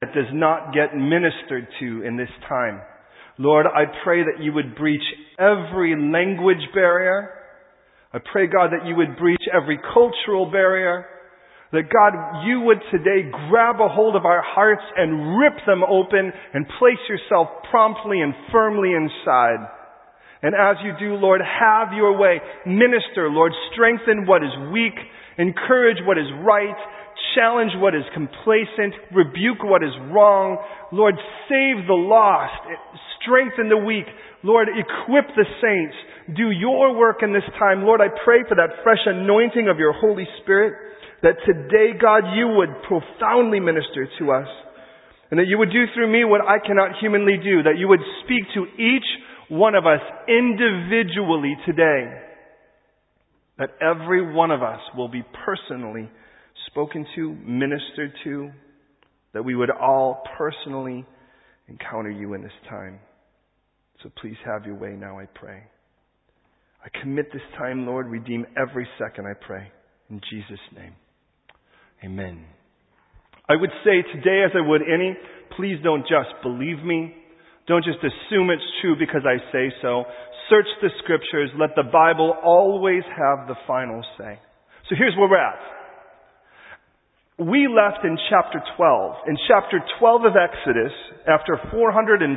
that does not get ministered to in this time. Lord, I pray that you would breach every language barrier. I pray, God, that you would breach every cultural barrier. That God, you would today grab a hold of our hearts and rip them open and place yourself promptly and firmly inside. And as you do, Lord, have your way. Minister, Lord, strengthen what is weak, encourage what is right, challenge what is complacent, rebuke what is wrong. Lord, save the lost, strengthen the weak. Lord, equip the saints. Do your work in this time. Lord, I pray for that fresh anointing of your Holy Spirit, that today, God, you would profoundly minister to us. And that you would do through me what I cannot humanly do. That you would speak to each one of us individually today. That every one of us will be personally spoken to, ministered to, that we would all personally encounter you in this time. So please have your way now, I pray. I commit this time, Lord. Redeem every second, I pray. In Jesus' name. Amen. I would say today, as I would any, please don't just believe me. Don't just assume it's true because I say so. Search the scriptures. Let the Bible always have the final say. So here's where we're at we left in chapter 12. In chapter 12 of Exodus, after 430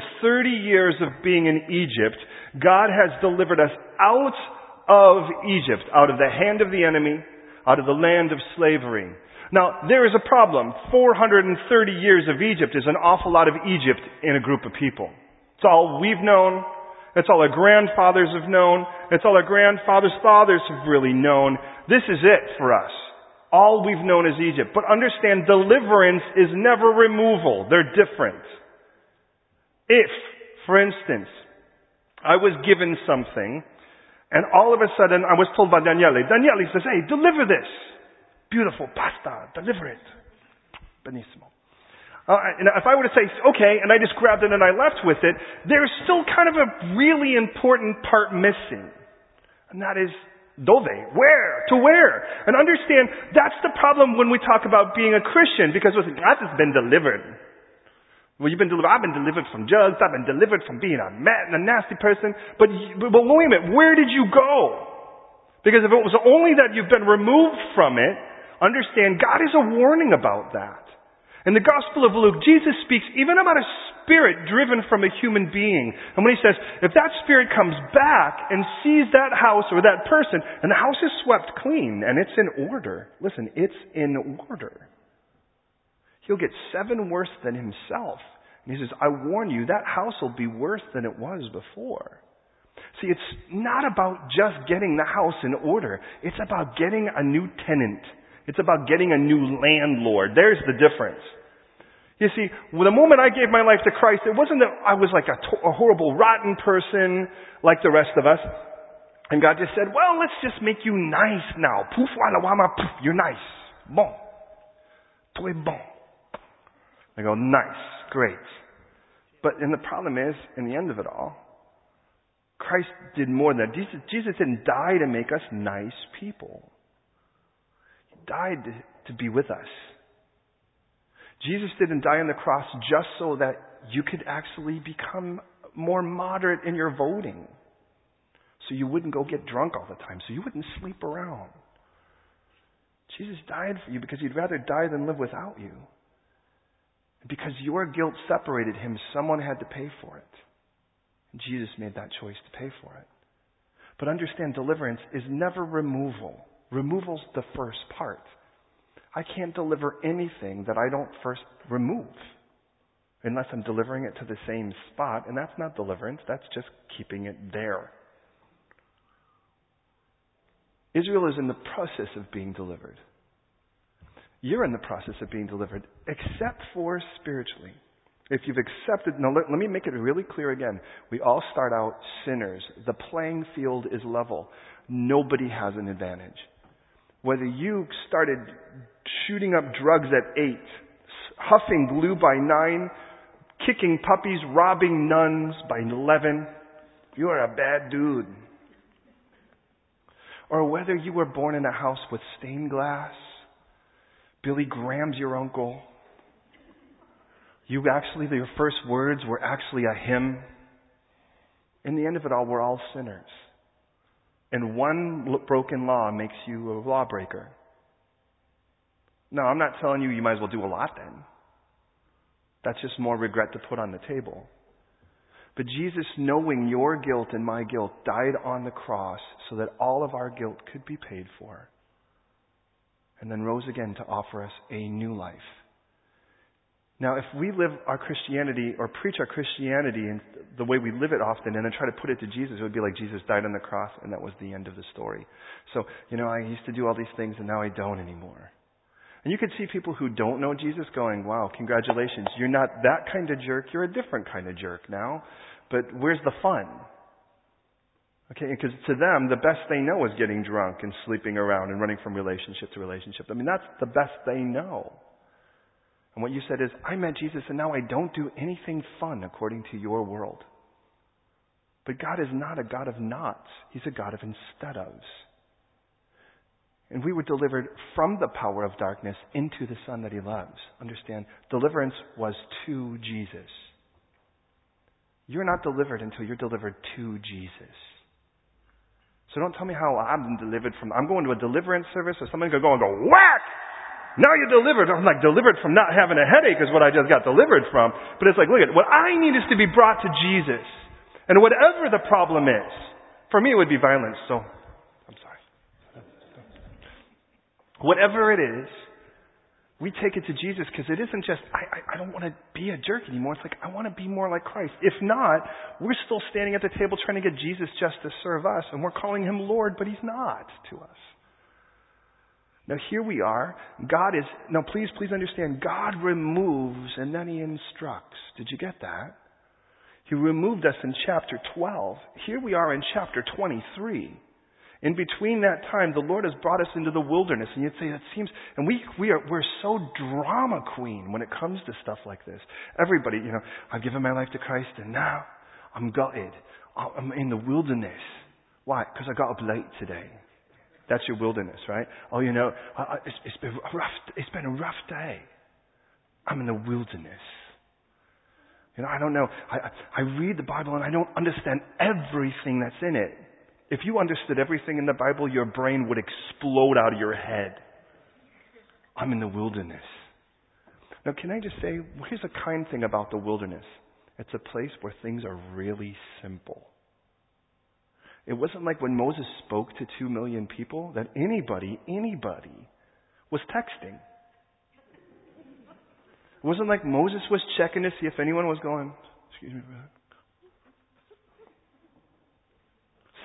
years of being in Egypt, God has delivered us out of Egypt, out of the hand of the enemy, out of the land of slavery. Now, there is a problem. 430 years of Egypt is an awful lot of Egypt in a group of people. It's all we've known. It's all our grandfathers have known. It's all our grandfathers' fathers have really known. This is it for us. All we've known is Egypt. But understand, deliverance is never removal. They're different. If, for instance, I was given something, and all of a sudden I was told by Daniele, Daniele says, hey, deliver this. Beautiful pasta, deliver it. Benissimo. Uh, and if I were to say, okay, and I just grabbed it and I left with it, there's still kind of a really important part missing. And that is Dove? Where? To where? And understand, that's the problem when we talk about being a Christian, because listen, I've been delivered. Well, you've been delivered. I've been delivered from drugs. I've been delivered from being a, mad, and a nasty person. But, but wait a minute. Where did you go? Because if it was only that you've been removed from it, understand God is a warning about that. In the Gospel of Luke, Jesus speaks even about a spirit driven from a human being. And when he says, if that spirit comes back and sees that house or that person, and the house is swept clean and it's in order, listen, it's in order. He'll get seven worse than himself. And he says, I warn you, that house will be worse than it was before. See, it's not about just getting the house in order. It's about getting a new tenant. It's about getting a new landlord. There's the difference. You see, the moment I gave my life to Christ, it wasn't that I was like a, to- a horrible, rotten person like the rest of us. And God just said, well, let's just make you nice now. Poof, wala, wama, poof, you're nice. Bon. Toi bon. I go, nice, great. But, and the problem is, in the end of it all, Christ did more than that. Jesus didn't die to make us nice people died to, be with us. Jesus didn't die on the cross just so that you could actually become more moderate in your voting. So you wouldn't go get drunk all the time. So you wouldn't sleep around. Jesus died for you because he'd rather die than live without you. Because your guilt separated him, someone had to pay for it. Jesus made that choice to pay for it. But understand, deliverance is never removal. Removal's the first part. I can't deliver anything that I don't first remove. Unless I'm delivering it to the same spot, and that's not deliverance, that's just keeping it there. Israel is in the process of being delivered. You're in the process of being delivered, except for spiritually. If you've accepted, now let, let, me make it really clear again. We all start out sinners. The playing field is level. Nobody has an advantage. Whether you started shooting up drugs at eight, huffing glue by nine, kicking puppies, robbing nuns by 11, you are a bad dude. Or whether you were born in a house with stained glass, Billy Graham's your uncle, You actually, your first words were actually a hymn. In the end of it all, we're all sinners. And one broken law makes you a lawbreaker. No, I'm not telling you you might as well do a lot then. That's just more regret to put on the table. But Jesus, knowing your guilt and my guilt, died on the cross so that all of our guilt could be paid for. And then rose again to offer us a new life. Now, if we live our Christianity or preach our Christianity in the way we live it often and then try to put it to Jesus, it would be like Jesus died on the cross and that was the end of the story. So, you know, I used to do all these things and now I don't anymore. And you could see people who don't know Jesus going, wow, congratulations. You're not that kind of jerk. You're a different kind of jerk now. But where's the fun? Okay, because to them, the best they know is getting drunk and sleeping around and running from relationship to relationship. I mean, that's the best they know. And what you said is, I met Jesus and now I don't do anything fun according to your world. But God is not a God of nots. He's a God of instead ofs. And we were delivered from the power of darkness into the Son that He loves. Understand? Deliverance was to Jesus. You're not delivered until you're delivered to Jesus. So don't tell me how I'm delivered from, I'm going to a deliverance service or somebody's going to go and go, whack! Now you're delivered. I'm like, delivered from not having a headache is what I just got delivered from. But it's like, look at what I need is to be brought to Jesus. And whatever the problem is, for me it would be violence, so I'm sorry. Whatever it is, we take it to Jesus because it isn't just, I, I, I don't want to be a jerk anymore. It's like, I want to be more like Christ. If not, we're still standing at the table trying to get Jesus just to serve us, and we're calling him Lord, but he's not to us. Now here we are. God is, now please, please understand, God removes and then He instructs. Did you get that? He removed us in chapter 12. Here we are in chapter 23. In between that time, the Lord has brought us into the wilderness. And you'd say, that seems, and we, we are, we're so drama queen when it comes to stuff like this. Everybody, you know, I've given my life to Christ and now I'm gutted. I'm in the wilderness. Why? Because I got up late today. That's your wilderness, right? Oh, you know, it's, it's been a rough, it's been a rough day. I'm in the wilderness. You know, I don't know. I, I read the Bible and I don't understand everything that's in it. If you understood everything in the Bible, your brain would explode out of your head. I'm in the wilderness. Now, can I just say, here's a kind thing about the wilderness. It's a place where things are really simple. It wasn't like when Moses spoke to two million people that anybody, anybody was texting. It wasn't like Moses was checking to see if anyone was going, excuse me, brother.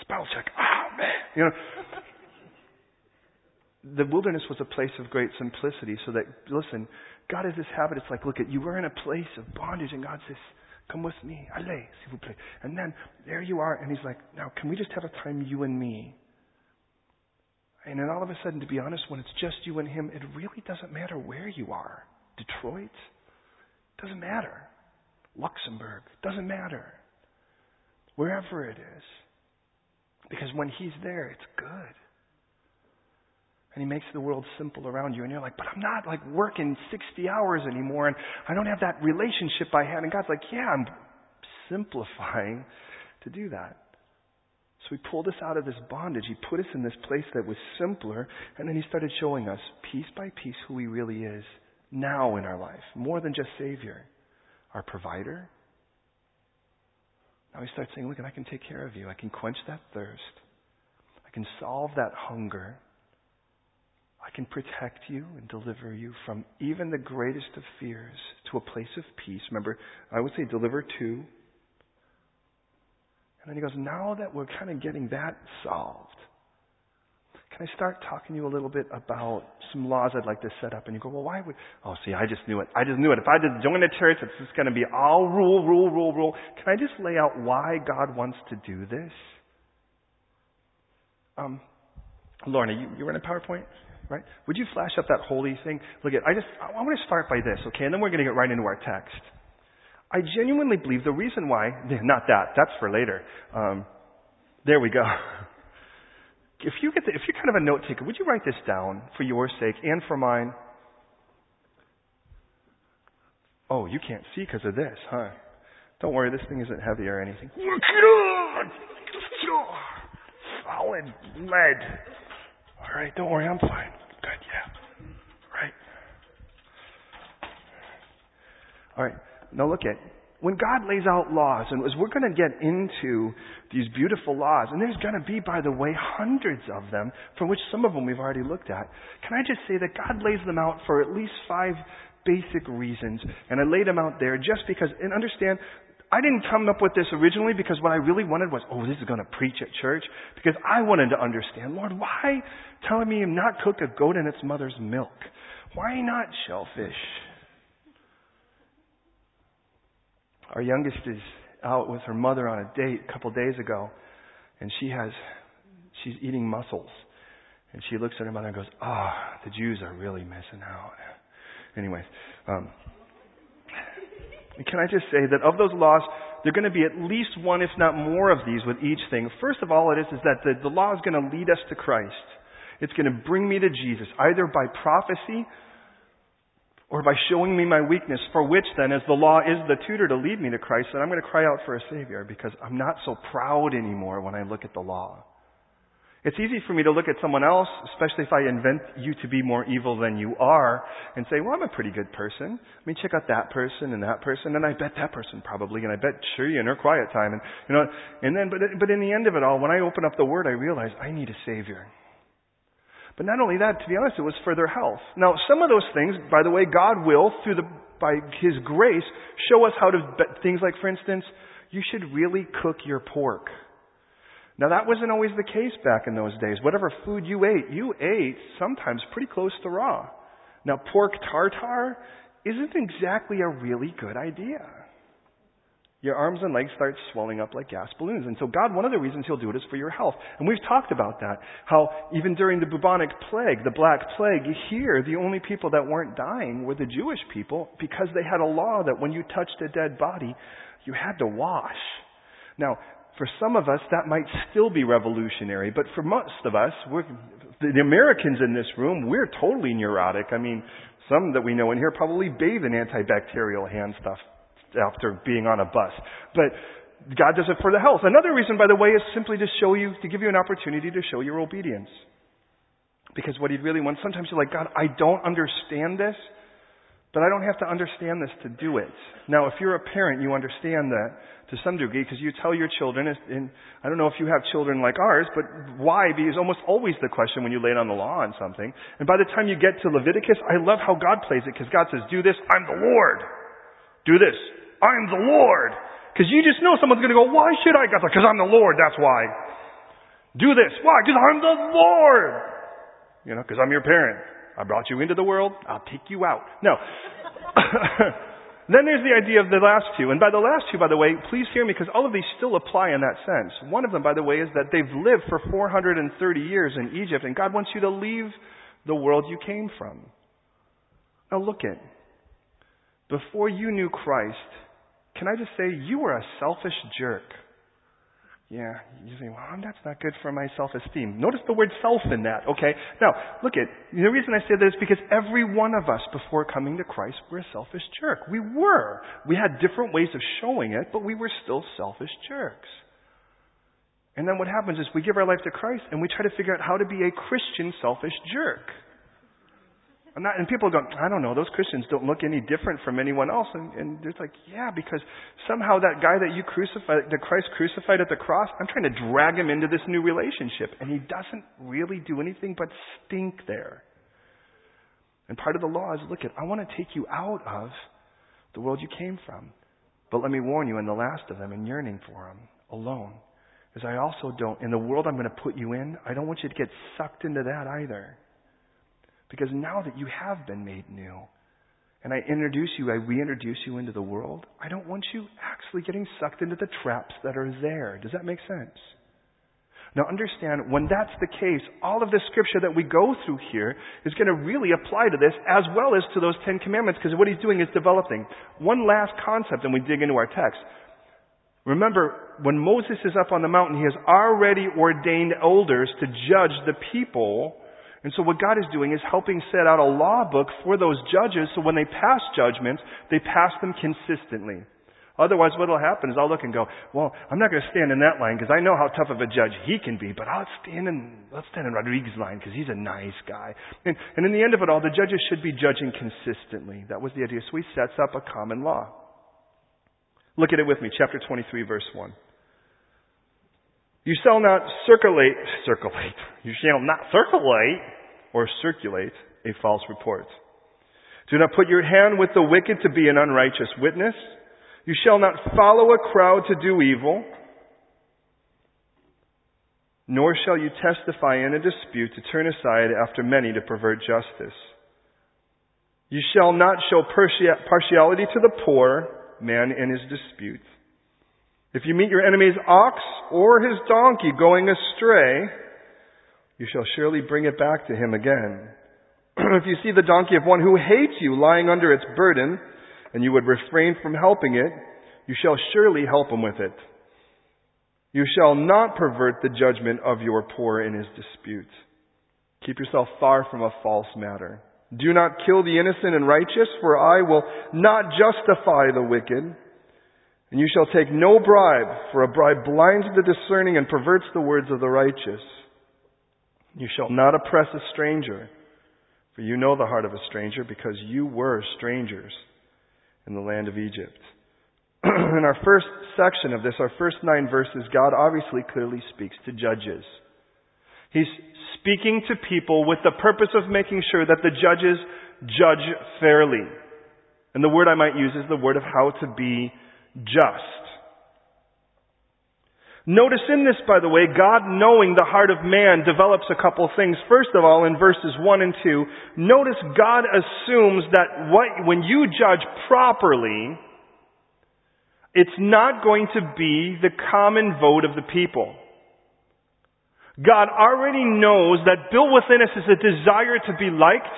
Spell check. Ah, man. You know, the wilderness was a place of great simplicity so that, listen, God has this habit. It's like, look at, you were in a place of bondage and God says, come with me. Allez, s'il vous plaît. And then there you are. And he's like, now can we just have a time, you and me? And then all of a sudden, to be honest, when it's just you and him, it really doesn't matter where you are. Detroit? Doesn't matter. Luxembourg? Doesn't matter. Wherever it is. Because when He's there, it's good. And He makes the world simple around you. And you're like, but I'm not like working 60 hours anymore. And I don't have that relationship I had. And God's like, yeah, I'm simplifying to do that. So He pulled us out of this bondage. He put us in this place that was simpler. And then He started showing us piece by piece who He really is now in our life. More than just Savior. Our provider, now we start saying, look, I can take care of you. I can quench that thirst. I can solve that hunger. I can protect you and deliver you from even the greatest of fears to a place of peace. Remember, I would say deliver to. And then he goes, now that we're kind of getting that solved, can I start talking to you a little bit about some laws I'd like to set up? And you go, well, why would, oh, see, I just knew it. I just knew it. If I just join the church, it's just going to be all rule, rule, rule, rule. Can I just lay out why God wants to do this? Um, Lorna, you, you run a PowerPoint, right? Would you flash up that holy thing? Look at, I just, I want to start by this, okay? And then we're going to get right into our text. I genuinely believe the reason why, not that, that's for later. Um, there we go. if you get the, if you're kind of a note taker, would you write this down for your sake and for mine? Oh, you can't see because of this, huh? Don't worry, this thing isn't heavy or anything. Solid lead. Right, don't worry, I'm fine. Good, yeah. Right. All right. Now look at when God lays out laws, and as we're going to get into these beautiful laws, and there's going to be, by the way, hundreds of them, for which some of them we've already looked at. Can I just say that God lays them out for at least five basic reasons, and I laid them out there just because, and understand, I didn't come up with this originally because what I really wanted was, oh, this is going to preach at church. Because I wanted to understand, Lord, why telling me not cook a goat in its mother's milk? Why not shellfish? Our youngest is out with her mother on a date a couple of days ago, and she has, she's eating mussels. And she looks at her mother and goes, ah, oh, the Jews are really missing out. Anyways, um, can I just say that of those laws, there are going to be at least one, if not more, of these with each thing. First of all, it is, is that the, the law is going to lead us to Christ. It's going to bring me to Jesus, either by prophecy or by showing me my weakness, for which then, as the law is the tutor to lead me to Christ, then I'm going to cry out for a Savior because I'm not so proud anymore when I look at the law. It's easy for me to look at someone else, especially if I invent you to be more evil than you are, and say, well, I'm a pretty good person. I mean, check out that person and that person, and I bet that person probably, and I bet sure you in her quiet time, and you know, and then, but, but in the end of it all, when I open up the Word, I realize I need a Savior. But not only that, to be honest, it was for their health. Now, some of those things, by the way, God will, through the, by His grace, show us how to, things like, for instance, you should really cook your pork. Now that wasn't always the case back in those days. Whatever food you ate, you ate sometimes pretty close to raw. Now pork tartare isn't exactly a really good idea. Your arms and legs start swelling up like gas balloons. And so God, one of the reasons He'll do it is for your health. And we've talked about that. How even during the bubonic plague, the black plague, here, the only people that weren't dying were the Jewish people because they had a law that when you touched a dead body, you had to wash. Now, for some of us, that might still be revolutionary, but for most of us, the Americans in this room, we're totally neurotic. I mean, some that we know in here probably bathe in antibacterial hand stuff after being on a bus. But God does it for the health. Another reason, by the way, is simply to show you, to give you an opportunity to show your obedience. Because what He really wants, sometimes you're like, God, I don't understand this, but I don't have to understand this to do it. Now, if you're a parent, you understand that to some degree because you tell your children, and I don't know if you have children like ours, but why is almost always the question when you lay down the law on something. And by the time you get to Leviticus, I love how God plays it because God says, do this, I'm the Lord. Do this, I'm the Lord. Because you just know someone's going to go, why should I? God's like, because I'm the Lord, that's why. Do this. Why? Because I'm the Lord. You know, because I'm your parent. I brought you into the world, I'll take you out. No. Then there's the idea of the last two. And by the last two, by the way, please hear me because all of these still apply in that sense. One of them, by the way, is that they've lived for 430 years in Egypt and God wants you to leave the world you came from. Now look at, before you knew Christ, can I just say you were a selfish jerk. Yeah, you say, well, that's not good for my self-esteem. Notice the word self in that, okay? Now, look at, the reason I say that is because every one of us before coming to Christ were a selfish jerk. We were. We had different ways of showing it, but we were still selfish jerks. And then what happens is we give our life to Christ and we try to figure out how to be a Christian selfish jerk. Not, and people go, I don't know, those Christians don't look any different from anyone else. And, and it's like, yeah, because somehow that guy that you crucified, that Christ crucified at the cross, I'm trying to drag him into this new relationship. And he doesn't really do anything but stink there. And part of the law is, look at, I want to take you out of the world you came from. But let me warn you, in the last of them, in yearning for him, alone, is I also don't, in the world I'm going to put you in, I don't want you to get sucked into that either. Because now that you have been made new, and I introduce you, I reintroduce you into the world, I don't want you actually getting sucked into the traps that are there. Does that make sense? Now understand, when that's the case, all of the scripture that we go through here is going to really apply to this as well as to those Ten Commandments because what he's doing is developing. One last concept and we dig into our text. Remember, when Moses is up on the mountain, he has already ordained elders to judge the people And so what God is doing is helping set out a law book for those judges so when they pass judgments, they pass them consistently. Otherwise, what will happen is I'll look and go, well, I'm not going to stand in that line because I know how tough of a judge he can be, but I'll stand in, let's stand in Rodriguez's line because he's a nice guy. And, and in the end of it all, the judges should be judging consistently. That was the idea. So he sets up a common law. Look at it with me, chapter 23, verse 1. You shall not circulate, circulate, you shall not circulate or circulate a false report. Do not put your hand with the wicked to be an unrighteous witness. You shall not follow a crowd to do evil, nor shall you testify in a dispute to turn aside after many to pervert justice. You shall not show partiality to the poor man in his dispute. If you meet your enemy's ox or his donkey going astray, you shall surely bring it back to him again. if you see the donkey of one who hates you lying under its burden, and you would refrain from helping it, you shall surely help him with it. You shall not pervert the judgment of your poor in his dispute. Keep yourself far from a false matter. Do not kill the innocent and righteous, for I will not justify the wicked. And you shall take no bribe, for a bribe blinds the discerning and perverts the words of the righteous. You shall not oppress a stranger, for you know the heart of a stranger, because you were strangers in the land of Egypt. in our first section of this, our first nine verses, God obviously clearly speaks to judges. He's speaking to people with the purpose of making sure that the judges judge fairly. And the word I might use is the word of how to be just. Notice in this, by the way, God knowing the heart of man develops a couple things. First of all, in verses 1 and 2, notice God assumes that what, when you judge properly, it's not going to be the common vote of the people. God already knows that built within us is a desire to be liked,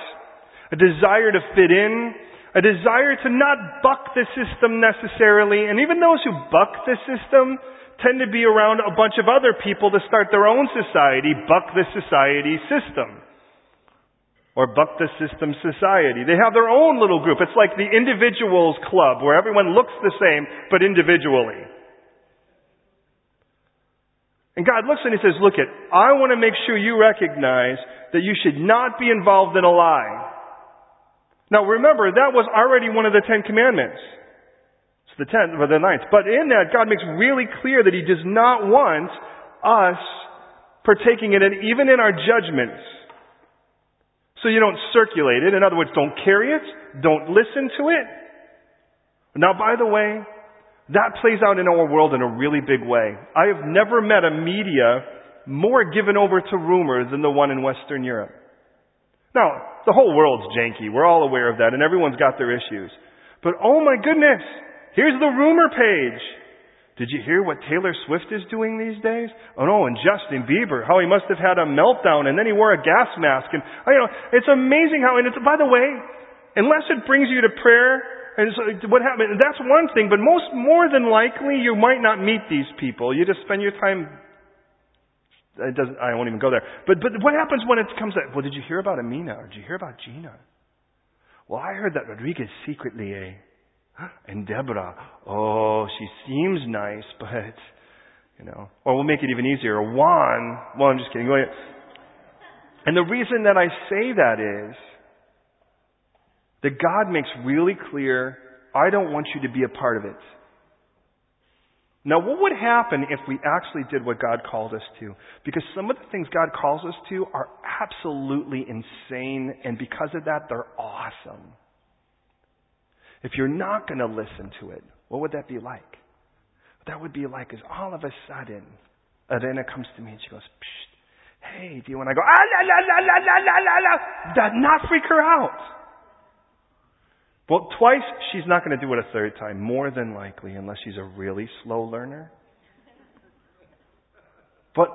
a desire to fit in, a desire to not buck the system necessarily, and even those who buck the system, tend to be around a bunch of other people to start their own society, buck the society system. Or buck the system society. They have their own little group. It's like the individuals club where everyone looks the same, but individually. And God looks and He says, look it, I want to make sure you recognize that you should not be involved in a lie. Now remember, that was already one of the Ten Commandments the tenth or the ninth. But in that, God makes really clear that He does not want us partaking in it, even in our judgments. So you don't circulate it. In other words, don't carry it. Don't listen to it. Now, by the way, that plays out in our world in a really big way. I have never met a media more given over to rumor than the one in Western Europe. Now, the whole world's janky. We're all aware of that, and everyone's got their issues. But oh my goodness, Here's the rumor page. Did you hear what Taylor Swift is doing these days? Oh no, and Justin Bieber, how he must have had a meltdown and then he wore a gas mask and, you know, it's amazing how, and it's, by the way, unless it brings you to prayer, and so what happened, that's one thing, but most, more than likely you might not meet these people. You just spend your time, it doesn't, I won't even go there. But, but what happens when it comes to, well, did you hear about Amina or did you hear about Gina? Well, I heard that Rodriguez secretly, eh, and Deborah, oh, she seems nice, but, you know, or we'll make it even easier. Juan, well, I'm just kidding. And the reason that I say that is that God makes really clear, I don't want you to be a part of it. Now, what would happen if we actually did what God called us to? Because some of the things God calls us to are absolutely insane, and because of that, they're awesome. If you're not going to listen to it, what would that be like? That would be like is all of a sudden, Elena comes to me and she goes, Psst, hey, do you want to go, ah, la, la, la, la, la, la, la, la, that not freak her out. Well, twice, she's not going to do it a third time, more than likely, unless she's a really slow learner. But,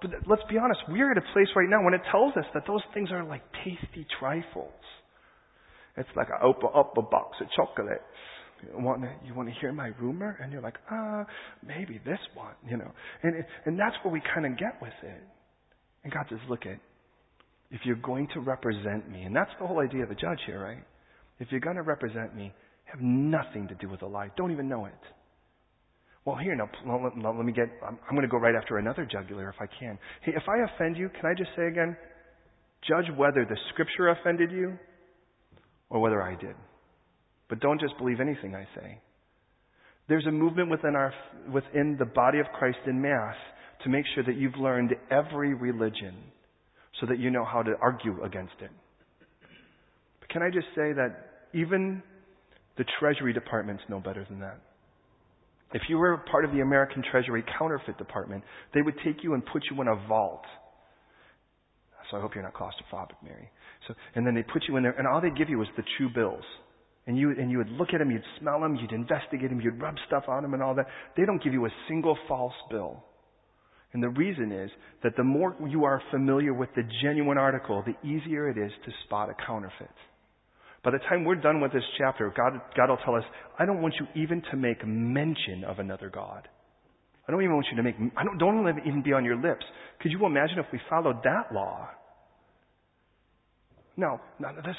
but let's be honest, we're at a place right now when it tells us that those things are like tasty trifles. It's like I open up a box of chocolates. You want to, you want to hear my rumor? And you're like, ah, maybe this one, you know. And, and that's where we kind of get with it. And God says, look at, if you're going to represent me, and that's the whole idea of a judge here, right? If you're going to represent me, have nothing to do with the lie. Don't even know it. Well, here, now, let, let me get, I'm, I'm going to go right after another jugular if I can. Hey, if I offend you, can I just say again? Judge whether the scripture offended you or whether I did. But don't just believe anything I say. There's a movement within our, within the body of Christ in Mass to make sure that you've learned every religion so that you know how to argue against it. But can I just say that even the Treasury departments know better than that. If you were part of the American Treasury counterfeit department, they would take you and put you in a vault. So I hope you're not claustrophobic, Mary. So, and then they put you in there, and all they give you was the true bills. And you, and you would look at them, you'd smell them, you'd investigate them, you'd rub stuff on them and all that. They don't give you a single false bill. And the reason is that the more you are familiar with the genuine article, the easier it is to spot a counterfeit. By the time we're done with this chapter, God, God will tell us, I don't want you even to make mention of another God. I don't even want you to make, I don't, don't even be on your lips. Could you imagine if we followed that law? Now,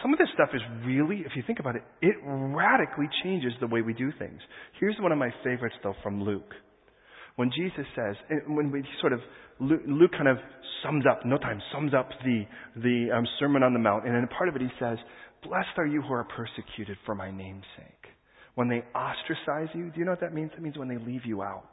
some of this stuff is really, if you think about it, it radically changes the way we do things. Here's one of my favorites, though, from Luke. When Jesus says, when we sort of, Luke, kind of sums up, no time, sums up the, the um, Sermon on the Mount, and in part of it he says, Blessed are you who are persecuted for my name's sake. When they ostracize you, do you know what that means? It means when they leave you out.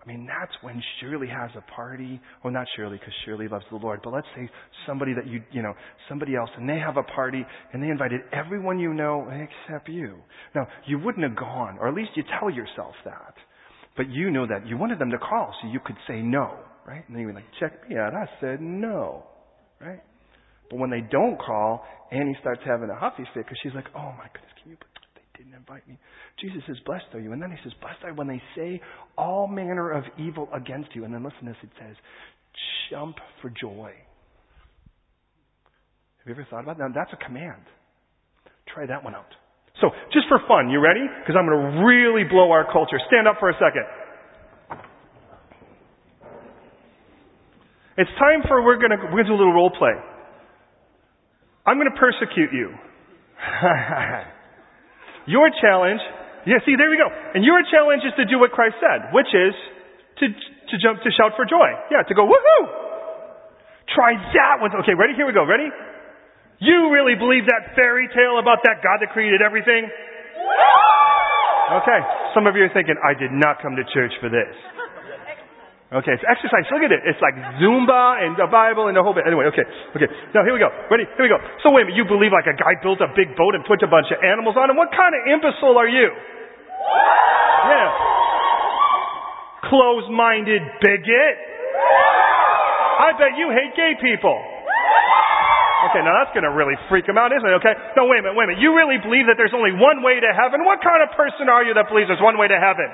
I mean, that's when Shirley has a party. Well, not Shirley, because Shirley loves the Lord, but let's say somebody that you, you know, somebody else, and they have a party, and they invited everyone you know except you. Now, you wouldn't have gone, or at least you tell yourself that. But you know that. You wanted them to call so you could say no, right? And then you were like, check me out. I said no, right? But when they don't call, Annie starts having a huffy fit because she's like, oh my goodness, can you didn't invite me. Jesus says, blessed are you. And then he says, blessed are you when they say all manner of evil against you. And then listen to this, it says, jump for joy. Have you ever thought about that? Now, that's a command. Try that one out. So, just for fun, you ready? Because I'm going to really blow our culture. Stand up for a second. It's time for we're going to we're going to do a little role play. I'm going to persecute you. your challenge, yeah, see, there we go. And your challenge is to do what Christ said, which is to, to jump, to shout for joy. Yeah, to go, woohoo! Try that one. Okay, ready? Here we go. Ready? You really believe that fairy tale about that God that created everything? Okay, some of you are thinking, I did not come to church for this. Okay, it's exercise. Look at it. It's like Zumba and the Bible and the whole bit. Anyway, okay, okay. Now here we go. Ready? Here we go. So wait a minute. You believe like a guy built a big boat and put a bunch of animals on it? What kind of imbecile are you? Yeah. Close-minded bigot. I bet you hate gay people. Okay, now that's going to really freak him out, isn't it? Okay. No, wait a minute, wait a minute. You really believe that there's only one way to heaven? What kind of person are you that believes there's one way to heaven?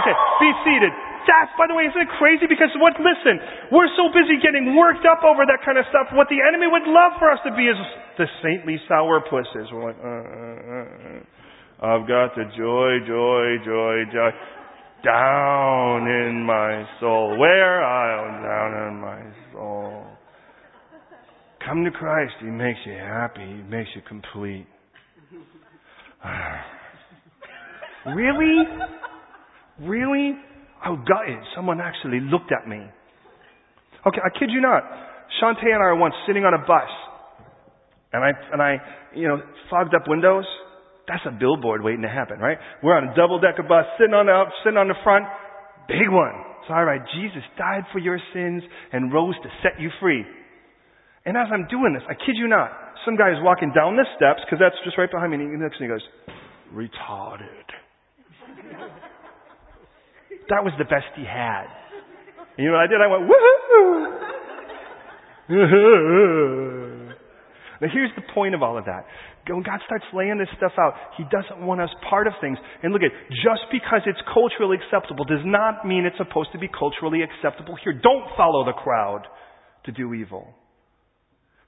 Okay, be seated that's, by the way, isn't it crazy? Because what, listen, we're so busy getting worked up over that kind of stuff. What the enemy would love for us to be is the saintly sourpusses. We're like, uh, uh, uh, I've got the joy, joy, joy, joy down in my soul. Where I am down in my soul. Come to Christ. He makes you happy. He makes you complete. really? Really? I was gutted. Someone actually looked at me. Okay, I kid you not. Shantae and I were once sitting on a bus, and I and I, you know, fogged up windows. That's a billboard waiting to happen, right? We're on a double decker bus, sitting on the sitting on the front, big one. So all right, Jesus died for your sins and rose to set you free. And as I'm doing this, I kid you not, some guy is walking down the steps because that's just right behind me, and he looks and he goes, "Retarded." That was the best he had. And you know what I did? I went, woohoo! now here's the point of all of that. When God starts laying this stuff out, He doesn't want us part of things. And look at, just because it's culturally acceptable does not mean it's supposed to be culturally acceptable here. Don't follow the crowd to do evil.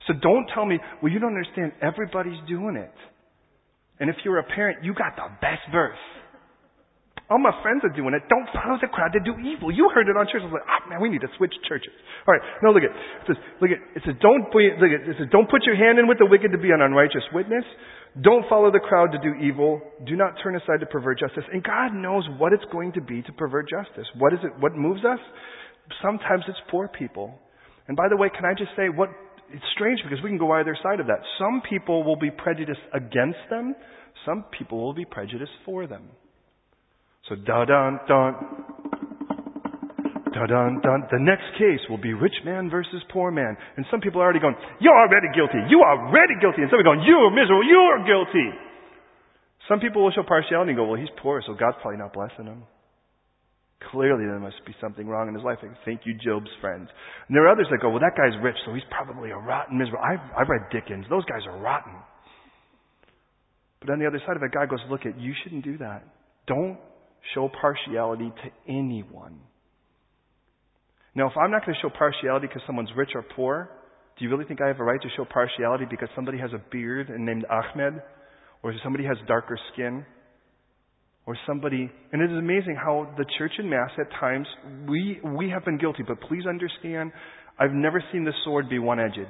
So don't tell me, well, you don't understand. Everybody's doing it. And if you're a parent, you got the best verse. All my friends are doing it. Don't follow the crowd to do evil. You heard it on church. I was like, ah, man, we need to switch churches. All right. No, look at it. Says, look at it says, don't be, look at it says, don't put your hand in with the wicked to be an unrighteous witness. Don't follow the crowd to do evil. Do not turn aside to pervert justice. And God knows what it's going to be to pervert justice. What is it? What moves us? Sometimes it's poor people. And by the way, can I just say what? It's strange because we can go either side of that. Some people will be prejudiced against them. Some people will be prejudiced for them. So da dun dun. Da dun dun. The next case will be rich man versus poor man. And some people are already going, You're already guilty. You are already guilty. And some are going, You're miserable. You are guilty. Some people will show partiality and go, Well, he's poor, so God's probably not blessing him. Clearly, there must be something wrong in his life. Thank you, Job's friends. And there are others that go, Well, that guy's rich, so he's probably a rotten, miserable. I've, I've read Dickens. Those guys are rotten. But on the other side of it, God goes, Look, at you shouldn't do that. Don't show partiality to anyone. Now, if I'm not going to show partiality because someone's rich or poor, do you really think I have a right to show partiality because somebody has a beard and named Ahmed? Or somebody has darker skin? Or somebody, and it is amazing how the church in mass at times, we, we have been guilty, but please understand, I've never seen the sword be one-edged.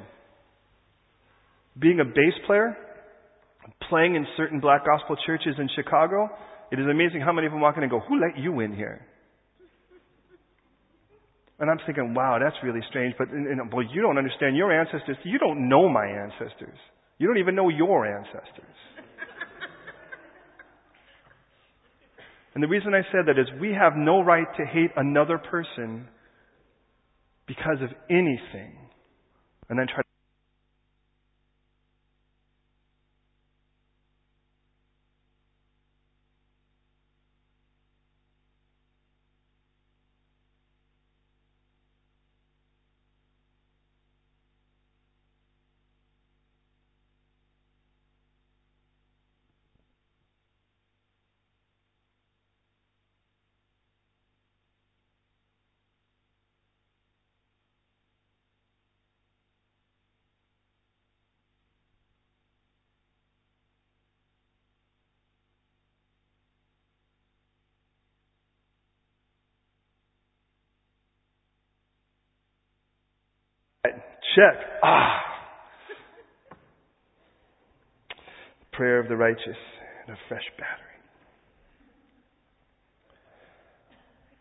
Being a bass player, playing in certain black gospel churches in Chicago, it is amazing how many of them walk in and go, Who let you in here? And I'm thinking, wow, that's really strange. But and, well, you don't understand your ancestors. You don't know my ancestors. You don't even know your ancestors. and the reason I said that is we have no right to hate another person because of anything and then try Check. Ah. Prayer of the righteous and a fresh battery.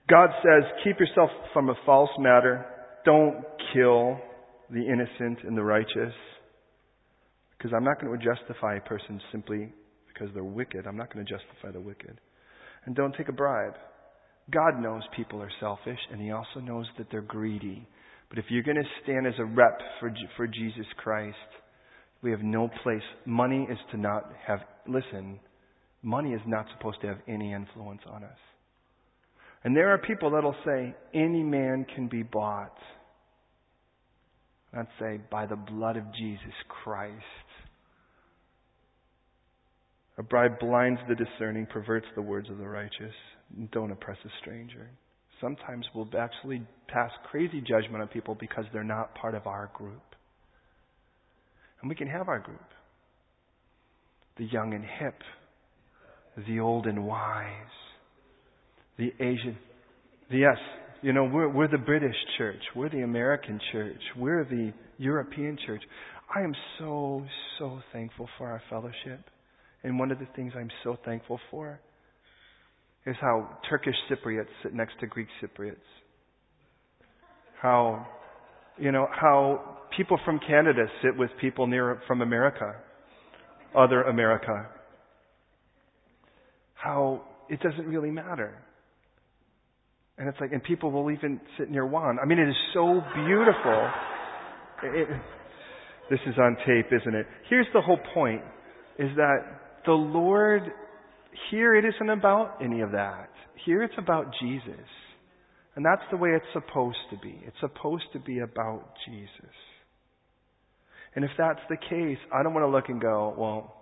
God says, keep yourself from a false matter. Don't kill the innocent and the righteous. Because I'm not going to justify a person simply because they're wicked. I'm not going to justify the wicked. And don't take a bribe. God knows people are selfish, and He also knows that they're greedy. But if you're going to stand as a rep for, for Jesus Christ, we have no place. Money is to not have, listen, money is not supposed to have any influence on us. And there are people that'll say, any man can be bought. I'd say, by the blood of Jesus Christ. A bribe blinds the discerning, perverts the words of the righteous. Don't oppress a stranger sometimes we'll actually pass crazy judgment on people because they're not part of our group. And we can have our group. The young and hip, the old and wise, the Asian. Yes, you know, we're, we're the British church. We're the American church. We're the European church. I am so, so thankful for our fellowship. And one of the things I'm so thankful for is how Turkish Cypriots sit next to Greek Cypriots. How, you know, how people from Canada sit with people near from America, other America. How it doesn't really matter. And it's like, and people will even sit near Juan. I mean, it is so beautiful. It, this is on tape, isn't it? Here's the whole point, is that the Lord here it isn't about any of that. Here it's about Jesus. And that's the way it's supposed to be. It's supposed to be about Jesus. And if that's the case, I don't want to look and go, well,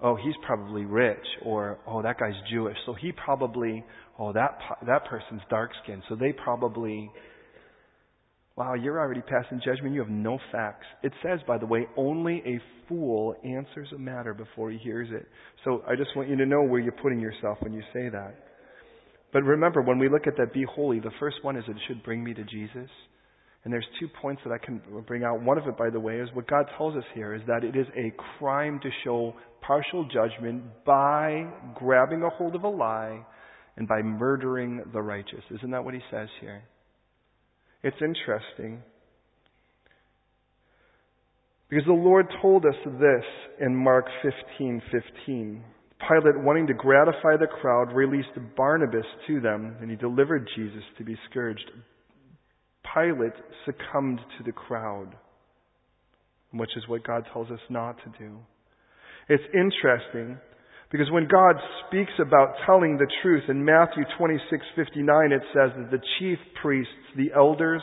oh, he's probably rich, or oh, that guy's Jewish, so he probably, oh, that that person's dark skinned, so they probably Wow, you're already passing judgment. You have no facts. It says, by the way, only a fool answers a matter before he hears it. So I just want you to know where you're putting yourself when you say that. But remember, when we look at that be holy, the first one is it should bring me to Jesus. And there's two points that I can bring out. One of it, by the way, is what God tells us here is that it is a crime to show partial judgment by grabbing a hold of a lie and by murdering the righteous. Isn't that what he says here? It's interesting. Because the Lord told us this in Mark 15:15. 15, Pilate, wanting to gratify the crowd, released Barabbas to them, and he delivered Jesus to be scourged. Pilate succumbed to the crowd, which is what God tells us not to do. It's interesting because when God speaks about telling the truth in Matthew 26:59 it says that the chief priests, the elders,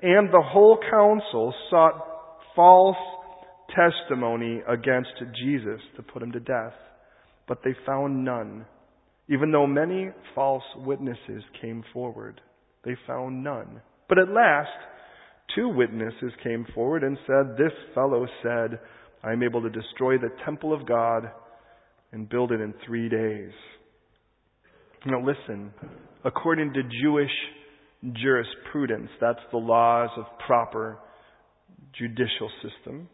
and the whole council sought false testimony against Jesus to put him to death, but they found none. Even though many false witnesses came forward, they found none. But at last, two witnesses came forward and said, This fellow said, I am able to destroy the temple of God and build it in three days. Now listen, according to Jewish jurisprudence, that's the laws of proper judicial system.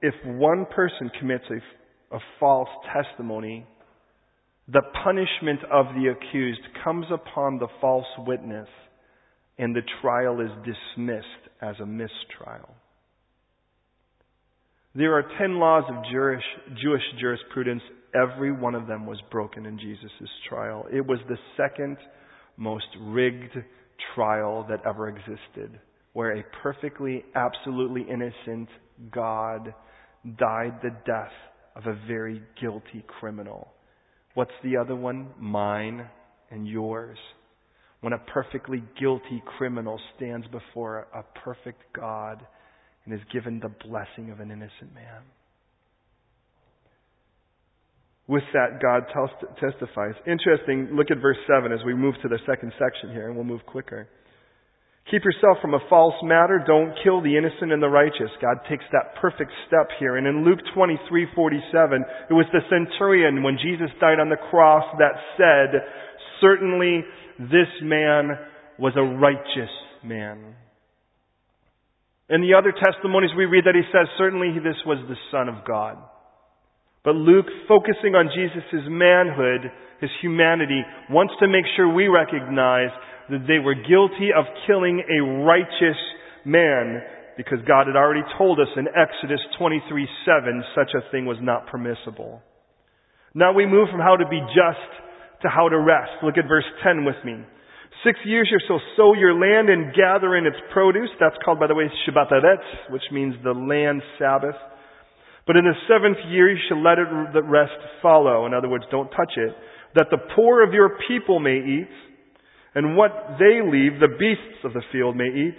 If one person commits a, a false testimony, the punishment of the accused comes upon the false witness and the trial is dismissed as a mistrial. There are ten laws of Jewish, Jewish jurisprudence. Every one of them was broken in Jesus' trial. It was the second most rigged trial that ever existed, where a perfectly, absolutely innocent God died the death of a very guilty criminal. What's the other one? Mine and yours. When a perfectly guilty criminal stands before a perfect God and is given the blessing of an innocent man. With that, God testifies. Interesting, look at verse 7 as we move to the second section here, and we'll move quicker. Keep yourself from a false matter. Don't kill the innocent and the righteous. God takes that perfect step here. And in Luke 23:47, it was the centurion when Jesus died on the cross that said, "Certainly this man was a righteous man." In the other testimonies we read that he says, "Certainly this was the son of God." But Luke, focusing on Jesus' manhood, his humanity, wants to make sure we recognize that they were guilty of killing a righteous man because God had already told us in Exodus 23 7 such a thing was not permissible. Now we move from how to be just to how to rest. Look at verse 10 with me. Six years you shall sow your land and gather in its produce. That's called, by the way, Shabbat Aretz, which means the land Sabbath. But in the seventh year you shall let it, the rest follow. In other words, don't touch it. That the poor of your people may eat and what they leave the beasts of the field may eat.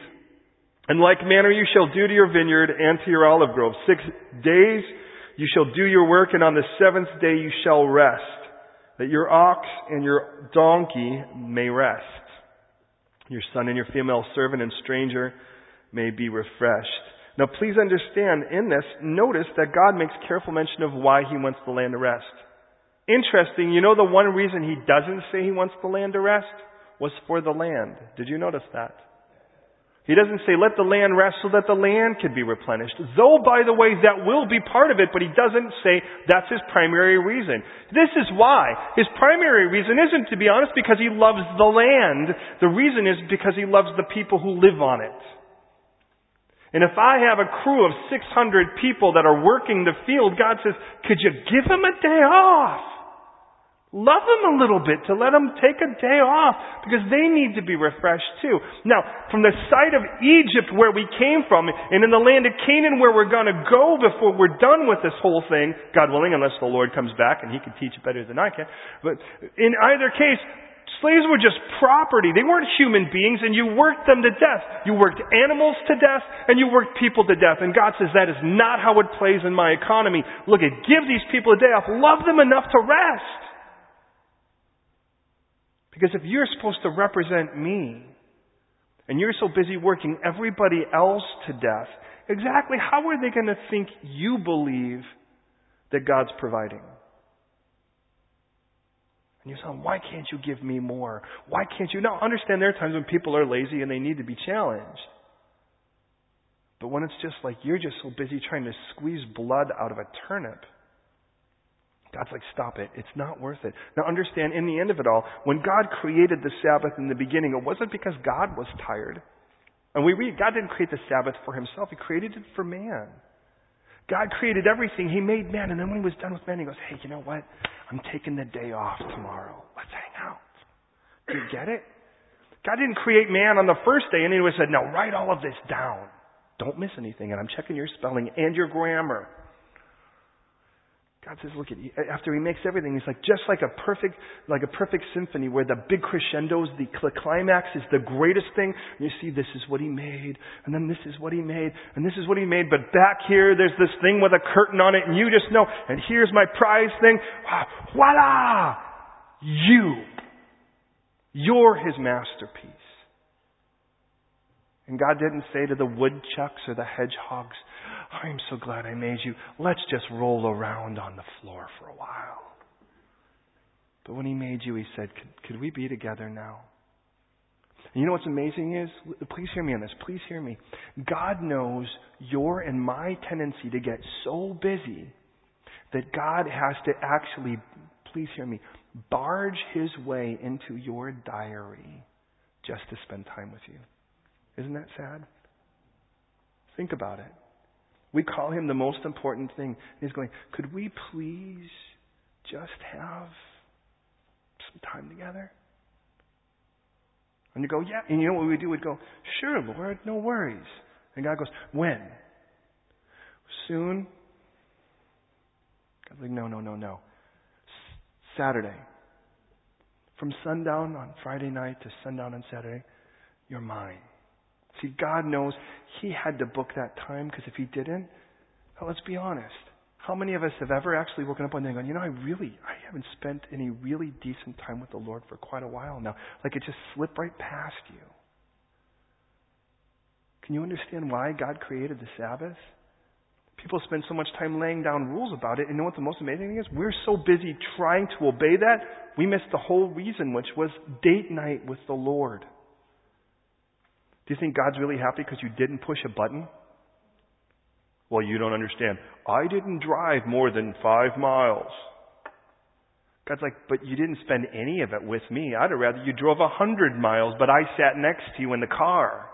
In like manner you shall do to your vineyard and to your olive grove. Six days you shall do your work, and on the seventh day you shall rest, that your ox and your donkey may rest. Your son and your female servant and stranger may be refreshed. Now please understand in this, notice that God makes careful mention of why he wants the land to rest. Interesting, you know the one reason he doesn't say he wants the land to rest? was for the land. Did you notice that? He doesn't say, let the land rest so that the land can be replenished. Though, by the way, that will be part of it, but he doesn't say that's his primary reason. This is why. His primary reason isn't, to be honest, because he loves the land. The reason is because he loves the people who live on it. And if I have a crew of 600 people that are working the field, God says, could you give them a day off? Love them a little bit to let them take a day off because they need to be refreshed too. Now, from the site of Egypt where we came from and in the land of Canaan where we're going to go before we're done with this whole thing, God willing, unless the Lord comes back and he can teach it better than I can. But in either case, slaves were just property. They weren't human beings and you worked them to death. You worked animals to death and you worked people to death. And God says that is not how it plays in my economy. Look at, give these people a day off. Love them enough to rest. Because if you're supposed to represent me, and you're so busy working everybody else to death, exactly how are they going to think you believe that God's providing? And you say, why can't you give me more? Why can't you? Now, understand there are times when people are lazy and they need to be challenged. But when it's just like you're just so busy trying to squeeze blood out of a turnip, God's like, stop it. It's not worth it. Now understand, in the end of it all, when God created the Sabbath in the beginning, it wasn't because God was tired. And we read, God didn't create the Sabbath for himself. He created it for man. God created everything. He made man. And then when he was done with man, he goes, hey, you know what? I'm taking the day off tomorrow. Let's hang out. Do you get it? God didn't create man on the first day and he said, now write all of this down. Don't miss anything. And I'm checking your spelling and your grammar. God says, look at you. After he makes everything, he's like, just like a perfect, like a perfect symphony where the big crescendos, the climax is the greatest thing. And you see, this is what he made, and then this is what he made, and this is what he made. But back here, there's this thing with a curtain on it, and you just know, and here's my prize thing. Ah, voila! You. You're his masterpiece. And God didn't say to the woodchucks or the hedgehogs, I'm so glad I made you. Let's just roll around on the floor for a while. But when He made you, He said, Could, could we be together now? And you know what's amazing is, please hear me on this, please hear me. God knows your and my tendency to get so busy that God has to actually, please hear me, barge His way into your diary just to spend time with you. Isn't that sad? Think about it. We call him the most important thing. He's going, could we please just have some time together? And you go, yeah. And you know what we do? We'd go, sure, Lord, no worries. And God goes, when? Soon? God's like, no, no, no, no. Saturday. From sundown on Friday night to sundown on Saturday, you're mine. See, God knows He had to book that time because if He didn't, well, let's be honest. How many of us have ever actually woken up one day and gone, you know, I really, I haven't spent any really decent time with the Lord for quite a while now. Like it just slipped right past you. Can you understand why God created the Sabbath? People spend so much time laying down rules about it, and you know what the most amazing thing is? We're so busy trying to obey that, we miss the whole reason, which was date night with the Lord. Do you think God's really happy because you didn't push a button? Well, you don't understand. I didn't drive more than five miles. God's like, but you didn't spend any of it with me. I'd have rather you drove a hundred miles, but I sat next to you in the car.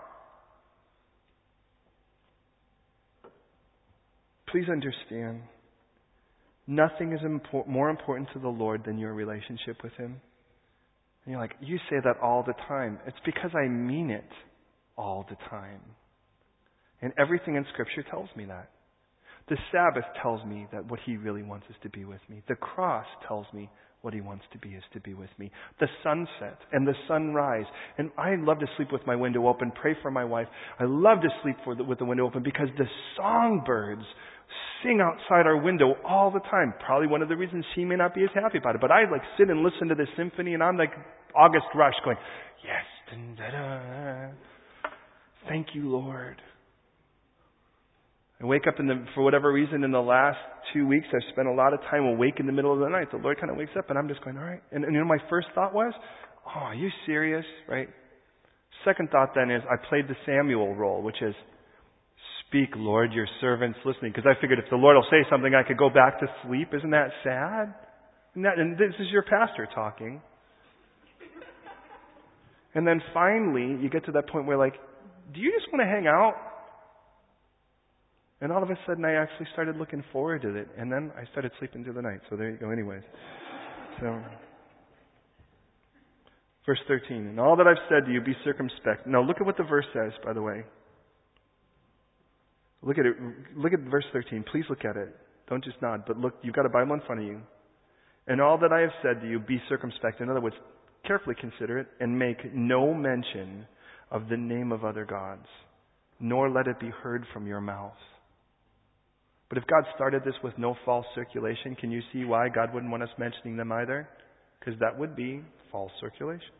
Please understand, nothing is impor- more important to the Lord than your relationship with Him. And you're like, you say that all the time. It's because I mean it all the time. And everything in Scripture tells me that. The Sabbath tells me that what He really wants is to be with me. The cross tells me what He wants to be is to be with me. The sunset and the sunrise. And I love to sleep with my window open, pray for my wife. I love to sleep the, with the window open because the songbirds sing outside our window all the time. Probably one of the reasons she may not be as happy about it. But I like sit and listen to the symphony and I'm like August Rush going, yes, Thank you, Lord. I wake up in the, for whatever reason in the last two weeks, I've spent a lot of time awake in the middle of the night. The Lord kind of wakes up and I'm just going, all right. And, and you know, my first thought was, oh, are you serious? Right? Second thought then is, I played the Samuel role, which is, speak, Lord, your servant's listening. Because I figured if the Lord will say something, I could go back to sleep. Isn't that sad? And, that, and this is your pastor talking. And then finally, you get to that point where like, do you just want to hang out? And all of a sudden, I actually started looking forward to it. And then I started sleeping through the night. So there you go, anyways. So, verse 13. And all that I've said to you, be circumspect. Now, look at what the verse says, by the way. Look at it. Look at verse 13. Please look at it. Don't just nod, but look, you've got a Bible in front of you. And all that I have said to you, be circumspect. In other words, carefully consider it and make no mention of the name of other gods, nor let it be heard from your mouth. But if God started this with no false circulation, can you see why God wouldn't want us mentioning them either? Because that would be false circulation.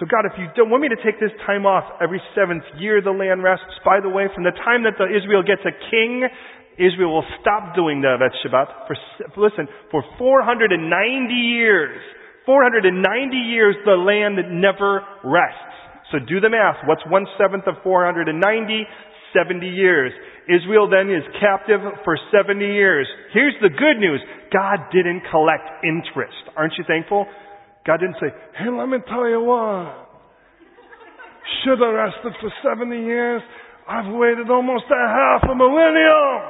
So God, if you don't want me to take this time off every seventh year the land rests, by the way, from the time that the Israel gets a king Israel will stop doing the Avet Shabbat for, listen, for 490 years. 490 years the land never rests. So do the math. What's one seventh of 490? 70 years. Israel then is captive for 70 years. Here's the good news. God didn't collect interest. Aren't you thankful? God didn't say, hey, let me tell you what. Should have rested for 70 years. I've waited almost a half a millennium.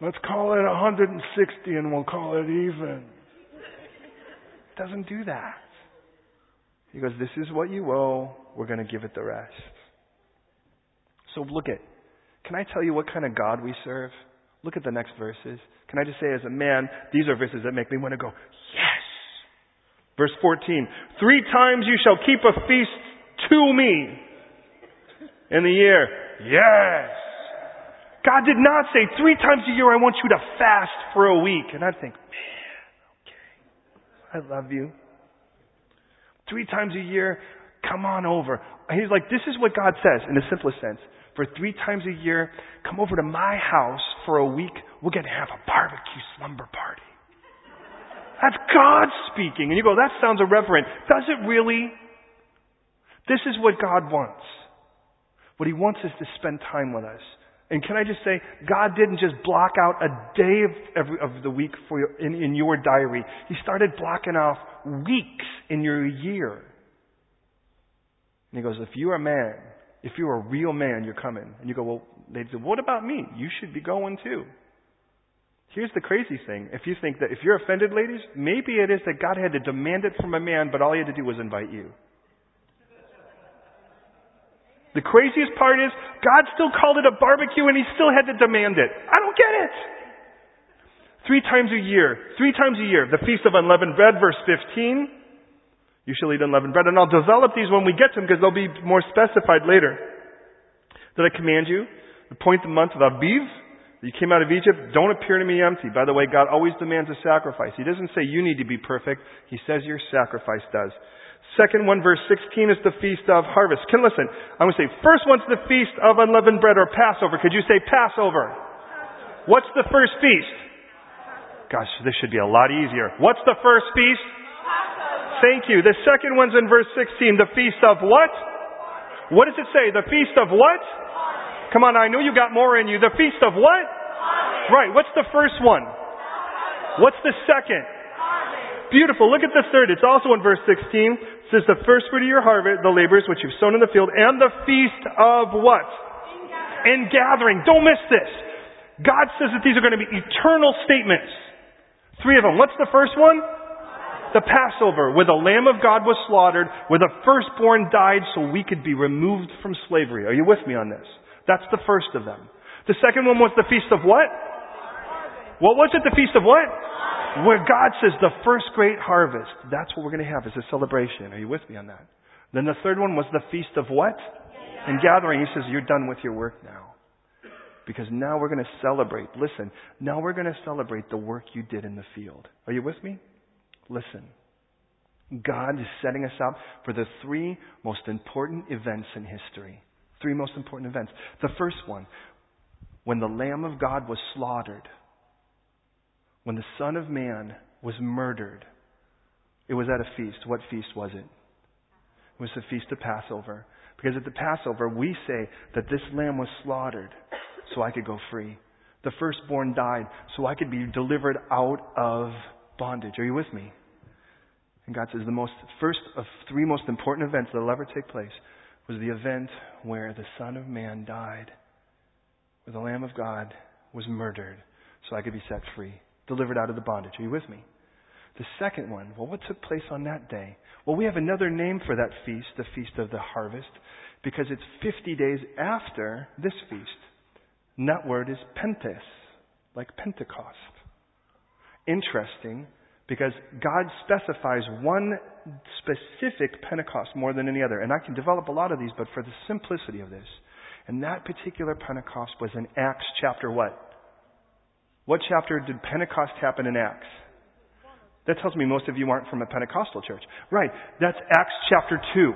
Let's call it 160 and we'll call it even. Doesn't do that. He goes, this is what you owe. We're going to give it the rest. So look at, can I tell you what kind of God we serve? Look at the next verses. Can I just say as a man, these are verses that make me want to go, yes. Verse 14, three times you shall keep a feast to me in the year. Yes. God did not say three times a year I want you to fast for a week. And I'd think, man, I love you. Three times a year, come on over. He's like, this is what God says in the simplest sense for three times a year, come over to my house for a week. We're going to have a barbecue slumber party. That's God speaking. And you go, that sounds irreverent. Does it really? This is what God wants. What He wants is to spend time with us. And can I just say, God didn't just block out a day of, every, of the week for your, in, in your diary. He started blocking off weeks in your year. And He goes, if you're a man, if you're a real man, you're coming. And you go, well, say, what about me? You should be going too. Here's the crazy thing. If you think that, if you're offended, ladies, maybe it is that God had to demand it from a man, but all he had to do was invite you. The craziest part is, God still called it a barbecue and he still had to demand it. I don't get it. Three times a year, three times a year, the Feast of Unleavened Bread, verse 15. You shall eat unleavened bread. And I'll develop these when we get to them because they'll be more specified later. That I command you, appoint the month of Aviv, you came out of Egypt, don't appear to me empty. By the way, God always demands a sacrifice. He doesn't say you need to be perfect. He says your sacrifice does. Second one, verse 16 is the feast of harvest. Can listen. I'm going to say, first one's the feast of unleavened bread or Passover. Could you say Passover? What's the first feast? Gosh, this should be a lot easier. What's the first feast? Passover. Thank you. The second one's in verse 16. The feast of what? What does it say? The feast of what? Come on, I know you got more in you. The feast of what? Right. What's the first one? What's the second? Beautiful. Look at the third. It's also in verse 16. It says the first fruit of your harvest, the labors which you've sown in the field, and the feast of what? In gathering. Don't miss this. God says that these are going to be eternal statements. Three of them. What's the first one? the Passover, where the Lamb of God was slaughtered, where the firstborn died so we could be removed from slavery. Are you with me on this? That's the first of them. The second one was the Feast of what? What was it? The Feast of what? Where God says the first great harvest. That's what we're going to have as a celebration. Are you with me on that? Then the third one was the Feast of what? And gathering. He says, you're done with your work now. Because now we're going to celebrate. Listen, now we're going to celebrate the work you did in the field. Are you with me? Listen. God is setting us up for the three most important events in history. Three most important events. The first one, when the Lamb of God was slaughtered, when the Son of Man was murdered, it was at a feast. What feast was it? It was the Feast of Passover. Because at the Passover, we say that this lamb was slaughtered so I could go free. The firstborn died so I could be delivered out of bondage. Are you with me? And God says the most first of three most important events that will ever take place was the event where the Son of Man died, where the Lamb of God was murdered, so I could be set free, delivered out of the bondage. Are you with me? The second one, well, what took place on that day? Well, we have another name for that feast, the Feast of the Harvest, because it's 50 days after this feast. And that word is Pentecost, like Pentecost interesting because God specifies one specific Pentecost more than any other. And I can develop a lot of these, but for the simplicity of this. And that particular Pentecost was in Acts chapter what? What chapter did Pentecost happen in Acts? That tells me most of you aren't from a Pentecostal church. Right. That's Acts chapter 2.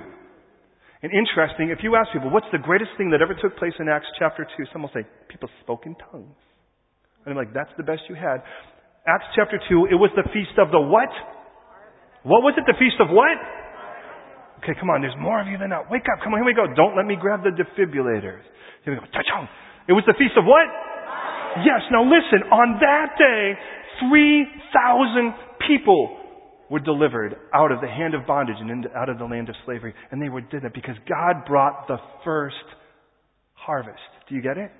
And interesting, if you ask people, what's the greatest thing that ever took place in Acts chapter 2? Some will say, people spoke in tongues. And I'm like, that's the best you had. Acts chapter 2, it was the feast of the what? What was it? The feast of what? Okay, come on, there's more of you than that. Wake up, come on, here we go. Don't let me grab the defibrillators. Here we go. Ta-chung. It was the feast of what? Yes, now listen, on that day, 3,000 people were delivered out of the hand of bondage and into, out of the land of slavery. And they were did it because God brought the first harvest. Do you get it?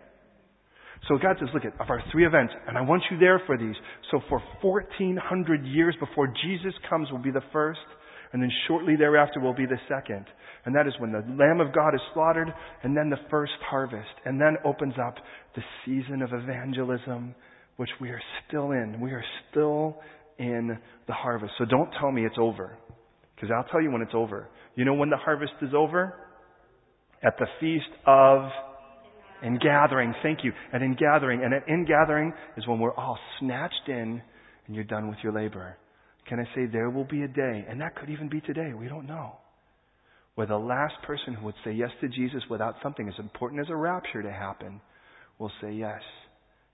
So God says, look at of our three events, and I want you there for these. So for 1400 years before Jesus comes will be the first, and then shortly thereafter will be the second. And that is when the Lamb of God is slaughtered, and then the first harvest, and then opens up the season of evangelism, which we are still in. We are still in the harvest. So don't tell me it's over, because I'll tell you when it's over. You know when the harvest is over? At the feast of in gathering. Thank you. And in gathering. And in gathering is when we're all snatched in and you're done with your labor. Can I say there will be a day, and that could even be today, we don't know, where the last person who would say yes to Jesus without something as important as a rapture to happen will say yes.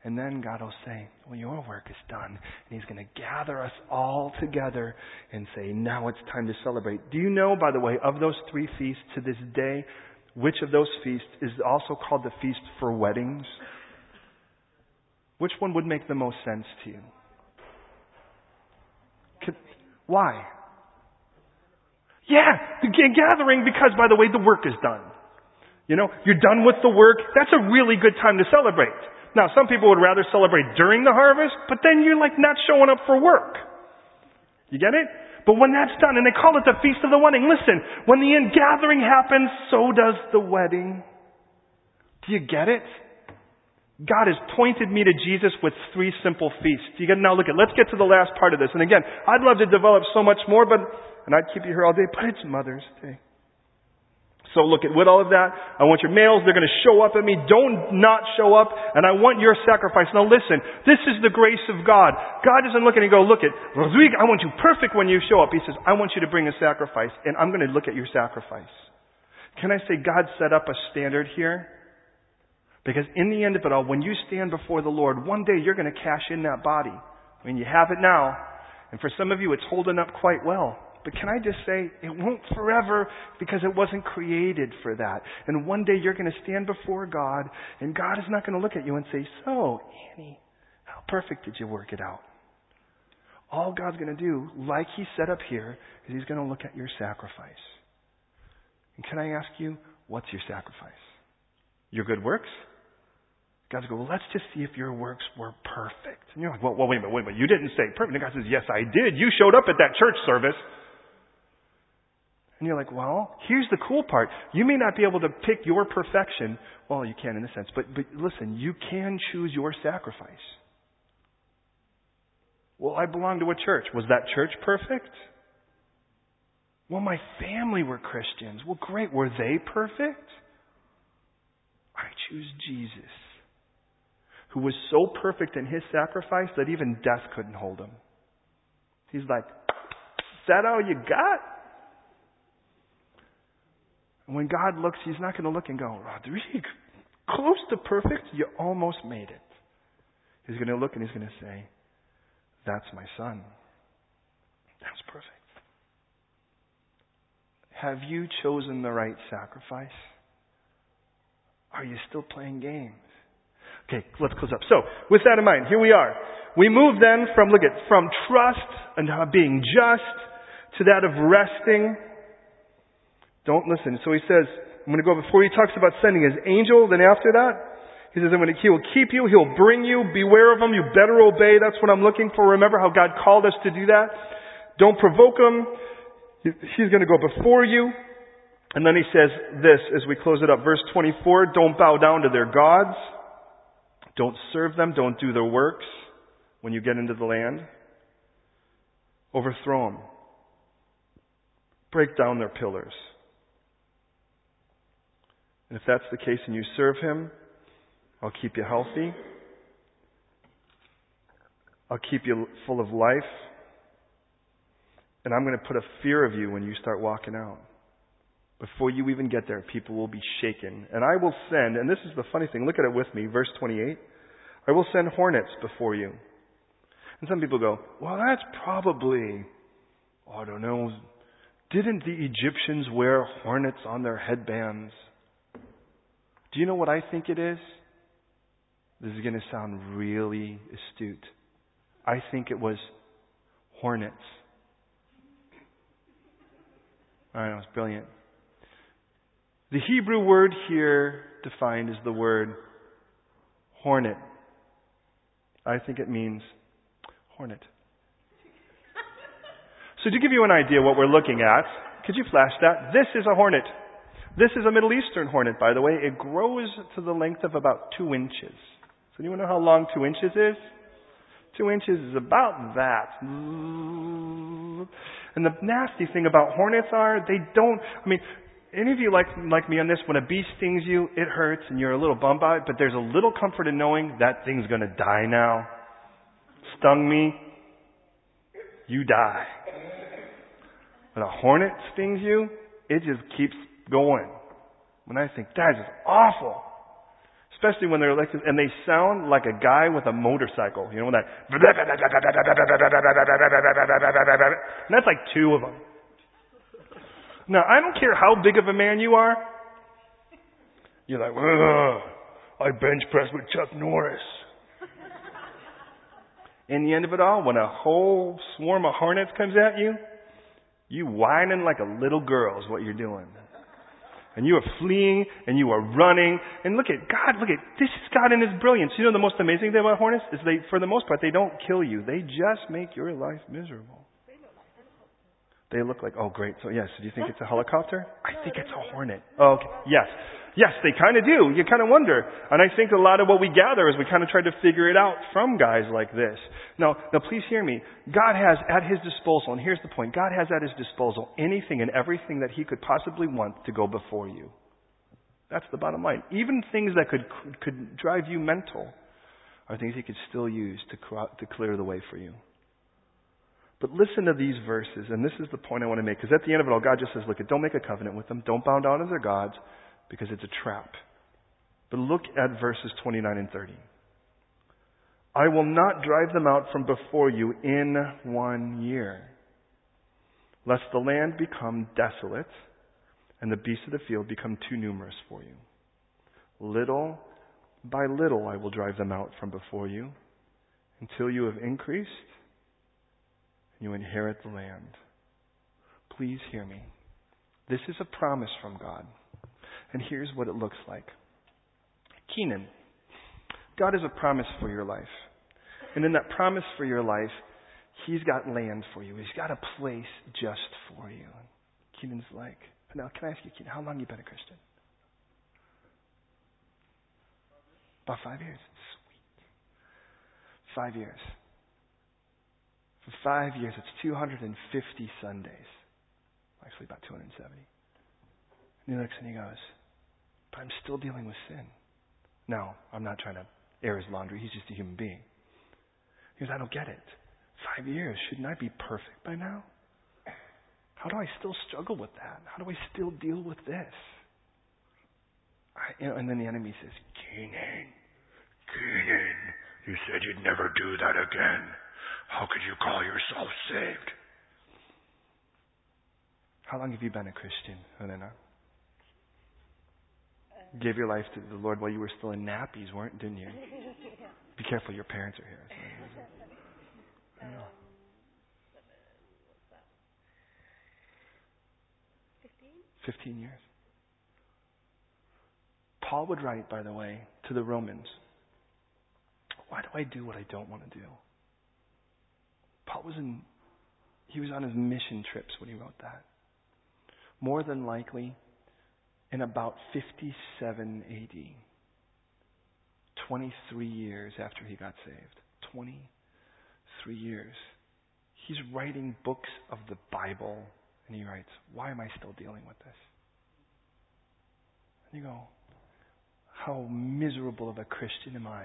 And then God will say, Well, your work is done. And He's going to gather us all together and say, Now it's time to celebrate. Do you know, by the way, of those three feasts to this day, which of those feasts is also called the feast for weddings? Which one would make the most sense to you? Why? Yeah, the gathering because, by the way, the work is done. You know, you're done with the work. That's a really good time to celebrate. Now, some people would rather celebrate during the harvest, but then you're like not showing up for work. You get it? But when that's done, and they call it the Feast of the Wedding, listen, when the ingathering happens, so does the wedding. Do you get it? God has pointed me to Jesus with three simple feasts. You get now look at let's get to the last part of this. And again, I'd love to develop so much more, but and I'd keep you here all day, but it's Mother's Day. So look at with all of that, I want your males, they're gonna show up at me. Don't not show up, and I want your sacrifice. Now listen, this is the grace of God. God doesn't look at and go, look at Rodrigo, I want you perfect when you show up. He says, I want you to bring a sacrifice, and I'm gonna look at your sacrifice. Can I say God set up a standard here? Because in the end of it all, when you stand before the Lord, one day you're going to cash in that body. I mean, you have it now. And for some of you, it's holding up quite well. But can I just say, it won't forever because it wasn't created for that. And one day you're going to stand before God, and God is not going to look at you and say, So, Annie, how perfect did you work it out? All God's going to do, like He set up here, is He's going to look at your sacrifice. And can I ask you, what's your sacrifice? Your good works? God's go, well, let's just see if your works were perfect. And you're like, well, well, wait a minute, wait a minute. You didn't say perfect. And God says, yes, I did. You showed up at that church service. And you're like, well, here's the cool part. You may not be able to pick your perfection. Well, you can in a sense. But, but listen, you can choose your sacrifice. Well, I belong to a church. Was that church perfect? Well, my family were Christians. Well, great. Were they perfect? I choose Jesus who was so perfect in his sacrifice that even death couldn't hold him. He's like, Is that all you got? And when God looks, he's not going to look and go, Rodrigo, close to perfect, you almost made it. He's going to look and he's going to say, That's my son. That's perfect. Have you chosen the right sacrifice? Are you still playing games? Okay, let's close up. So, with that in mind, here we are. We move then from, look at, from trust and uh, being just to that of resting. Don't listen. So he says, I'm going to go before he talks about sending his angel, then after that, he says, he will keep you, he'll bring you, beware of him, you better obey. That's what I'm looking for. Remember how God called us to do that? Don't provoke him. He's going to go before you. And then he says this as we close it up. Verse 24, don't bow down to their gods. Don't serve them. Don't do their works when you get into the land. Overthrow them. Break down their pillars. And if that's the case and you serve Him, I'll keep you healthy. I'll keep you full of life. And I'm going to put a fear of you when you start walking out. Before you even get there, people will be shaken. And I will send, and this is the funny thing, look at it with me, verse 28. I will send hornets before you. And some people go, well, that's probably, I don't know, didn't the Egyptians wear hornets on their headbands? Do you know what I think it is? This is going to sound really astute. I think it was hornets. I know, it's brilliant. The Hebrew word here defined is the word hornet. I think it means hornet. So to give you an idea what we're looking at, could you flash that? This is a hornet. This is a Middle Eastern hornet, by the way. It grows to the length of about two inches. So anyone know how long two inches is? Two inches is about that. And the nasty thing about hornets are they don't, I mean, any of you like, like me on this, when a bee stings you, it hurts and you're a little bummed by it, but there's a little comfort in knowing that thing's gonna die now. Stung me, you die. When a hornet stings you, it just keeps going. When I think, that is awful. Especially when they're like, and they sound like a guy with a motorcycle. You know, that. And that's like two of them. Now, I don't care how big of a man you are. You're like, I bench press with Chuck Norris. In the end of it all, when a whole swarm of hornets comes at you, you whining like a little girl is what you're doing. And you are fleeing and you are running. And look at God, look at this is God in his brilliance. You know the most amazing thing about hornets is they for the most part they don't kill you. They just make your life miserable. They look like, oh great, so yes, do you think it's a helicopter? I think it's a hornet. Oh, okay. Yes. Yes, they kind of do. You kind of wonder. And I think a lot of what we gather is we kind of try to figure it out from guys like this. Now, now please hear me. God has at his disposal, and here's the point, God has at his disposal anything and everything that he could possibly want to go before you. That's the bottom line. Even things that could, could drive you mental are things he could still use to, to clear the way for you. But listen to these verses, and this is the point I want to make, because at the end of it all, God just says, look, don't make a covenant with them. Don't bow down to their gods, because it's a trap. But look at verses 29 and 30. I will not drive them out from before you in one year, lest the land become desolate and the beasts of the field become too numerous for you. Little by little I will drive them out from before you until you have increased you inherit the land. Please hear me. This is a promise from God. And here's what it looks like. Kenan, God has a promise for your life. And in that promise for your life, He's got land for you. He's got a place just for you. Kenan's like, now can I ask you, Kenan, how long have you been a Christian? About five years. Sweet. Five years. For five years, it's 250 Sundays. Actually, about 270. And he looks and he goes, But I'm still dealing with sin. No, I'm not trying to air his laundry. He's just a human being. He goes, I don't get it. Five years. Shouldn't I be perfect by now? How do I still struggle with that? How do I still deal with this? I, you know, and then the enemy says, Kenan, Kenan, you said you'd never do that again. How could you call yourself saved? How long have you been a Christian, Elena? You gave your life to the Lord while you were still in nappies, weren't didn't you? Be careful, your parents are here. Fifteen years. Paul would write, by the way, to the Romans, Why do I do what I don't want to do? Paul was in, he was on his mission trips when he wrote that. More than likely, in about 57 AD, 23 years after he got saved. 23 years. He's writing books of the Bible, and he writes, Why am I still dealing with this? And you go, How miserable of a Christian am I?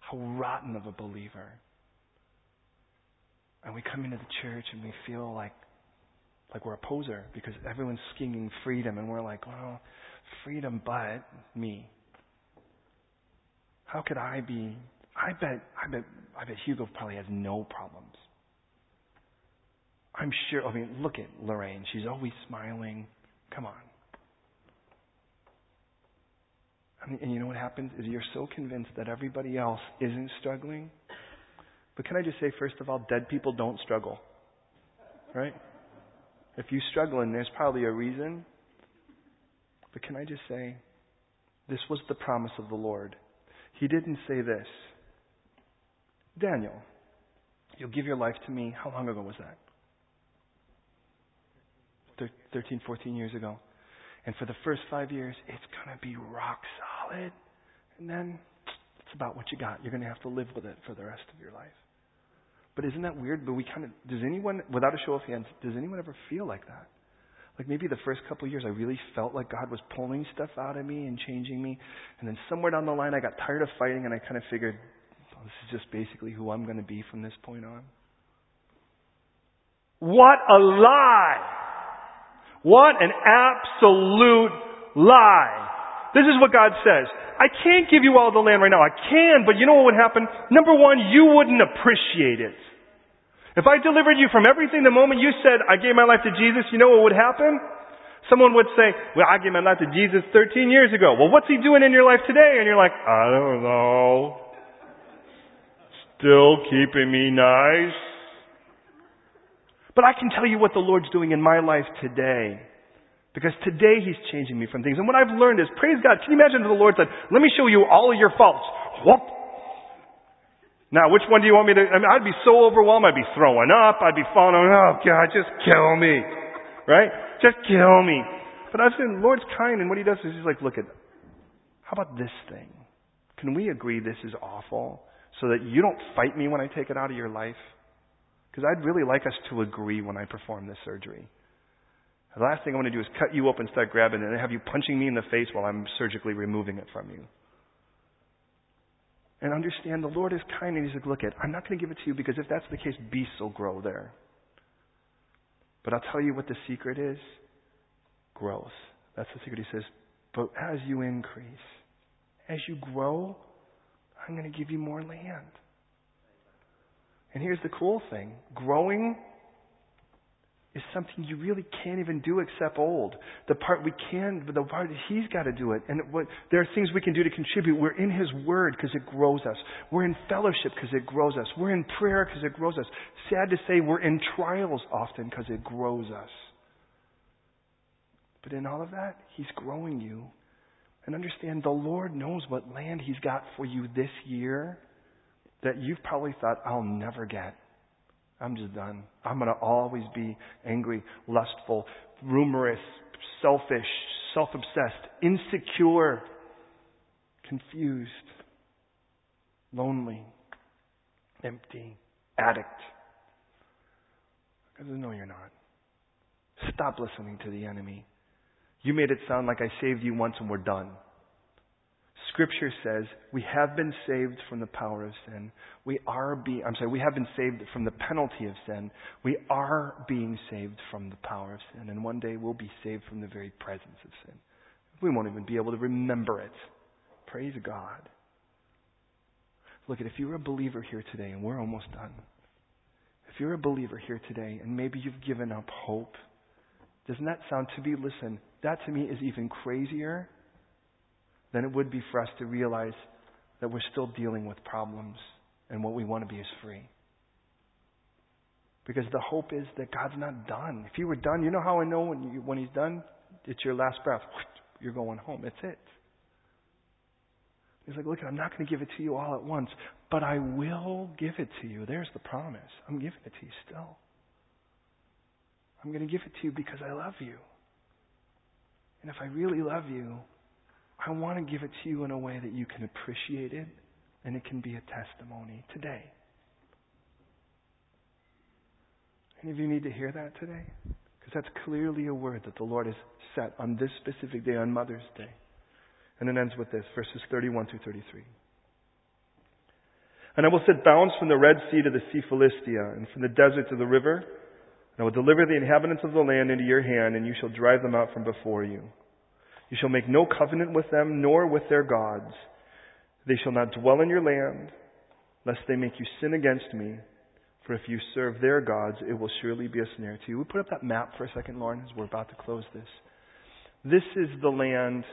How rotten of a believer. And we come into the church and we feel like like we're a poser because everyone's scheming freedom and we're like, well, freedom but me. How could I be? I bet, I bet, I bet Hugo probably has no problems. I'm sure, I mean, look at Lorraine. She's always smiling. Come on. I mean, and you know what happens is you're so convinced that everybody else isn't struggling. But can I just say, first of all, dead people don't struggle. Right? If you struggle and there's probably a reason. But can I just say, this was the promise of the Lord. He didn't say this. Daniel, you'll give your life to me. How long ago was that? 13, 14 years ago. And for the first five years, it's going to be rock solid. And then it's about what you got. You're going to have to live with it for the rest of your life. But isn't that weird? But we kind of, does anyone, without a show of hands, does anyone ever feel like that? Like maybe the first couple of years I really felt like God was pulling stuff out of me and changing me. And then somewhere down the line I got tired of fighting and I kind of figured, oh, this is just basically who I'm going to be from this point on. What a lie! What an absolute lie. This is what God says. I can't give you all the land right now. I can, but you know what would happen? Number one, you wouldn't appreciate it. If I delivered you from everything the moment you said, I gave my life to Jesus, you know what would happen? Someone would say, well, I gave my life to Jesus 13 years ago. Well, what's he doing in your life today? And you're like, I don't know. Still keeping me nice. But I can tell you what the Lord's doing in my life today. Because today He's changing me from things. And what I've learned is, praise God, can you imagine if the Lord said, let me show you all of your faults. Whoop. Now, which one do you want me to, I mean, I'd be so overwhelmed, I'd be throwing up, I'd be falling, oh God, just kill me. Right? Just kill me. But I've seen the Lord's kind, and what He does is He's like, look at, how about this thing? Can we agree this is awful? So that you don't fight me when I take it out of your life? Because I'd really like us to agree when I perform this surgery. The last thing I want to do is cut you and start grabbing it and have you punching me in the face while I'm surgically removing it from you. And understand the Lord is kind and He's like, look at, I'm not going to give it to you because if that's the case, beasts will grow there. But I'll tell you what the secret is growth. That's the secret. He says, but as you increase, as you grow, I'm going to give you more land. And here's the cool thing growing is something you really can't even do except old. The part we can, the part He's got to do it. And what, there are things we can do to contribute. We're in His Word because it grows us. We're in fellowship because it grows us. We're in prayer because it grows us. Sad to say, we're in trials often because it grows us. But in all of that, He's growing you. And understand the Lord knows what land He's got for you this year that you've probably thought, I'll never get. I'm just done. I'm going to always be angry, lustful, rumorous, selfish, self obsessed, insecure, confused, lonely, empty, addict. Because no, you're not. Stop listening to the enemy. You made it sound like I saved you once and we're done. Scripture says we have been saved from the power of sin. We are being, I'm sorry, we have been saved from the penalty of sin. We are being saved from the power of sin. And one day we'll be saved from the very presence of sin. We won't even be able to remember it. Praise God. Look, at if you're a believer here today, and we're almost done. If you're a believer here today, and maybe you've given up hope, doesn't that sound to be, listen, that to me is even crazier than it would be for us to realize that we're still dealing with problems and what we want to be is free. Because the hope is that God's not done. If He were done, you know how I know when, you, when He's done? It's your last breath. You're going home. It's it. He's like, look, I'm not going to give it to you all at once, but I will give it to you. There's the promise. I'm giving it to you still. I'm going to give it to you because I love you. And if I really love you, I want to give it to you in a way that you can appreciate it and it can be a testimony today. Any of you need to hear that today? Because that's clearly a word that the Lord has set on this specific day, on Mother's Day. And it ends with this verses 31 through 33. And I will set bounds from the Red Sea to the Sea Philistia, and from the desert to the river. And I will deliver the inhabitants of the land into your hand, and you shall drive them out from before you. You shall make no covenant with them, nor with their gods. They shall not dwell in your land, lest they make you sin against me. For if you serve their gods, it will surely be a snare to you. We put up that map for a second, Lauren, as we're about to close this. This is the land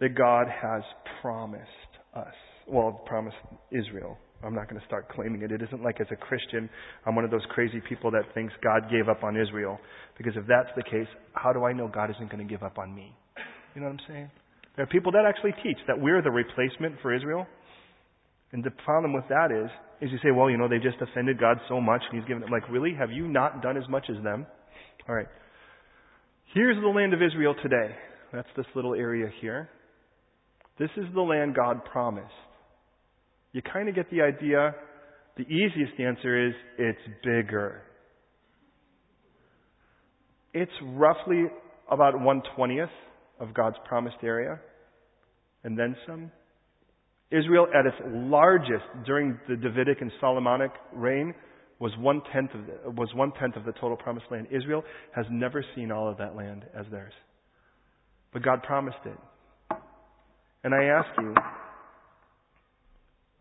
that God has promised us. Well, promised Israel. I'm not going to start claiming it. It isn't like as a Christian, I'm one of those crazy people that thinks God gave up on Israel. Because if that's the case, how do I know God isn't going to give up on me? You know what I'm saying? There are people that actually teach that we're the replacement for Israel. And the problem with that is, is you say, well, you know, they've just offended God so much and He's given them. Like, really? Have you not done as much as them? All right. Here's the land of Israel today. That's this little area here. This is the land God promised. You kind of get the idea. The easiest answer is it's bigger. It's roughly about 120th of God's promised area, and then some. Israel at its largest during the Davidic and Solomonic reign was one tenth of the, was one tenth of the total promised land. Israel has never seen all of that land as theirs, but God promised it. And I ask you,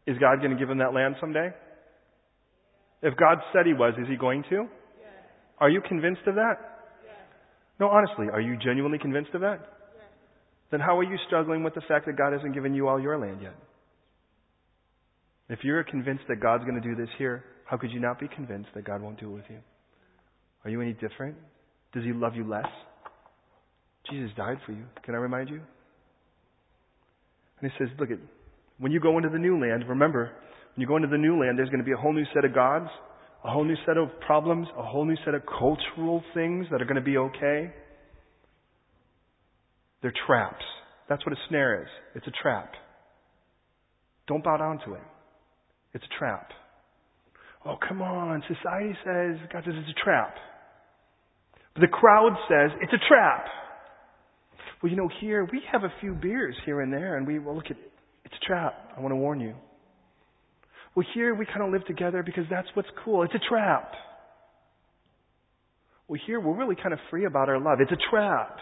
is God going to give them that land someday? If God said He was, is He going to? Yes. Are you convinced of that? Yes. No, honestly, are you genuinely convinced of that? Then how are you struggling with the fact that God hasn't given you all your land yet? If you're convinced that God's going to do this here, how could you not be convinced that God won't do it with you? Are you any different? Does He love you less? Jesus died for you. Can I remind you? And He says, look at, when you go into the new land, remember, when you go into the new land, there's going to be a whole new set of gods, a whole new set of problems, a whole new set of cultural things that are going to be okay. They're traps. That's what a snare is. It's a trap. Don't bow down to it. It's a trap. Oh, come on. Society says, God says it's a trap. But the crowd says it's a trap. Well, you know, here we have a few beers here and there, and we well look at it's a trap. I want to warn you. Well, here we kind of live together because that's what's cool. It's a trap. Well, here we're really kind of free about our love. It's a trap.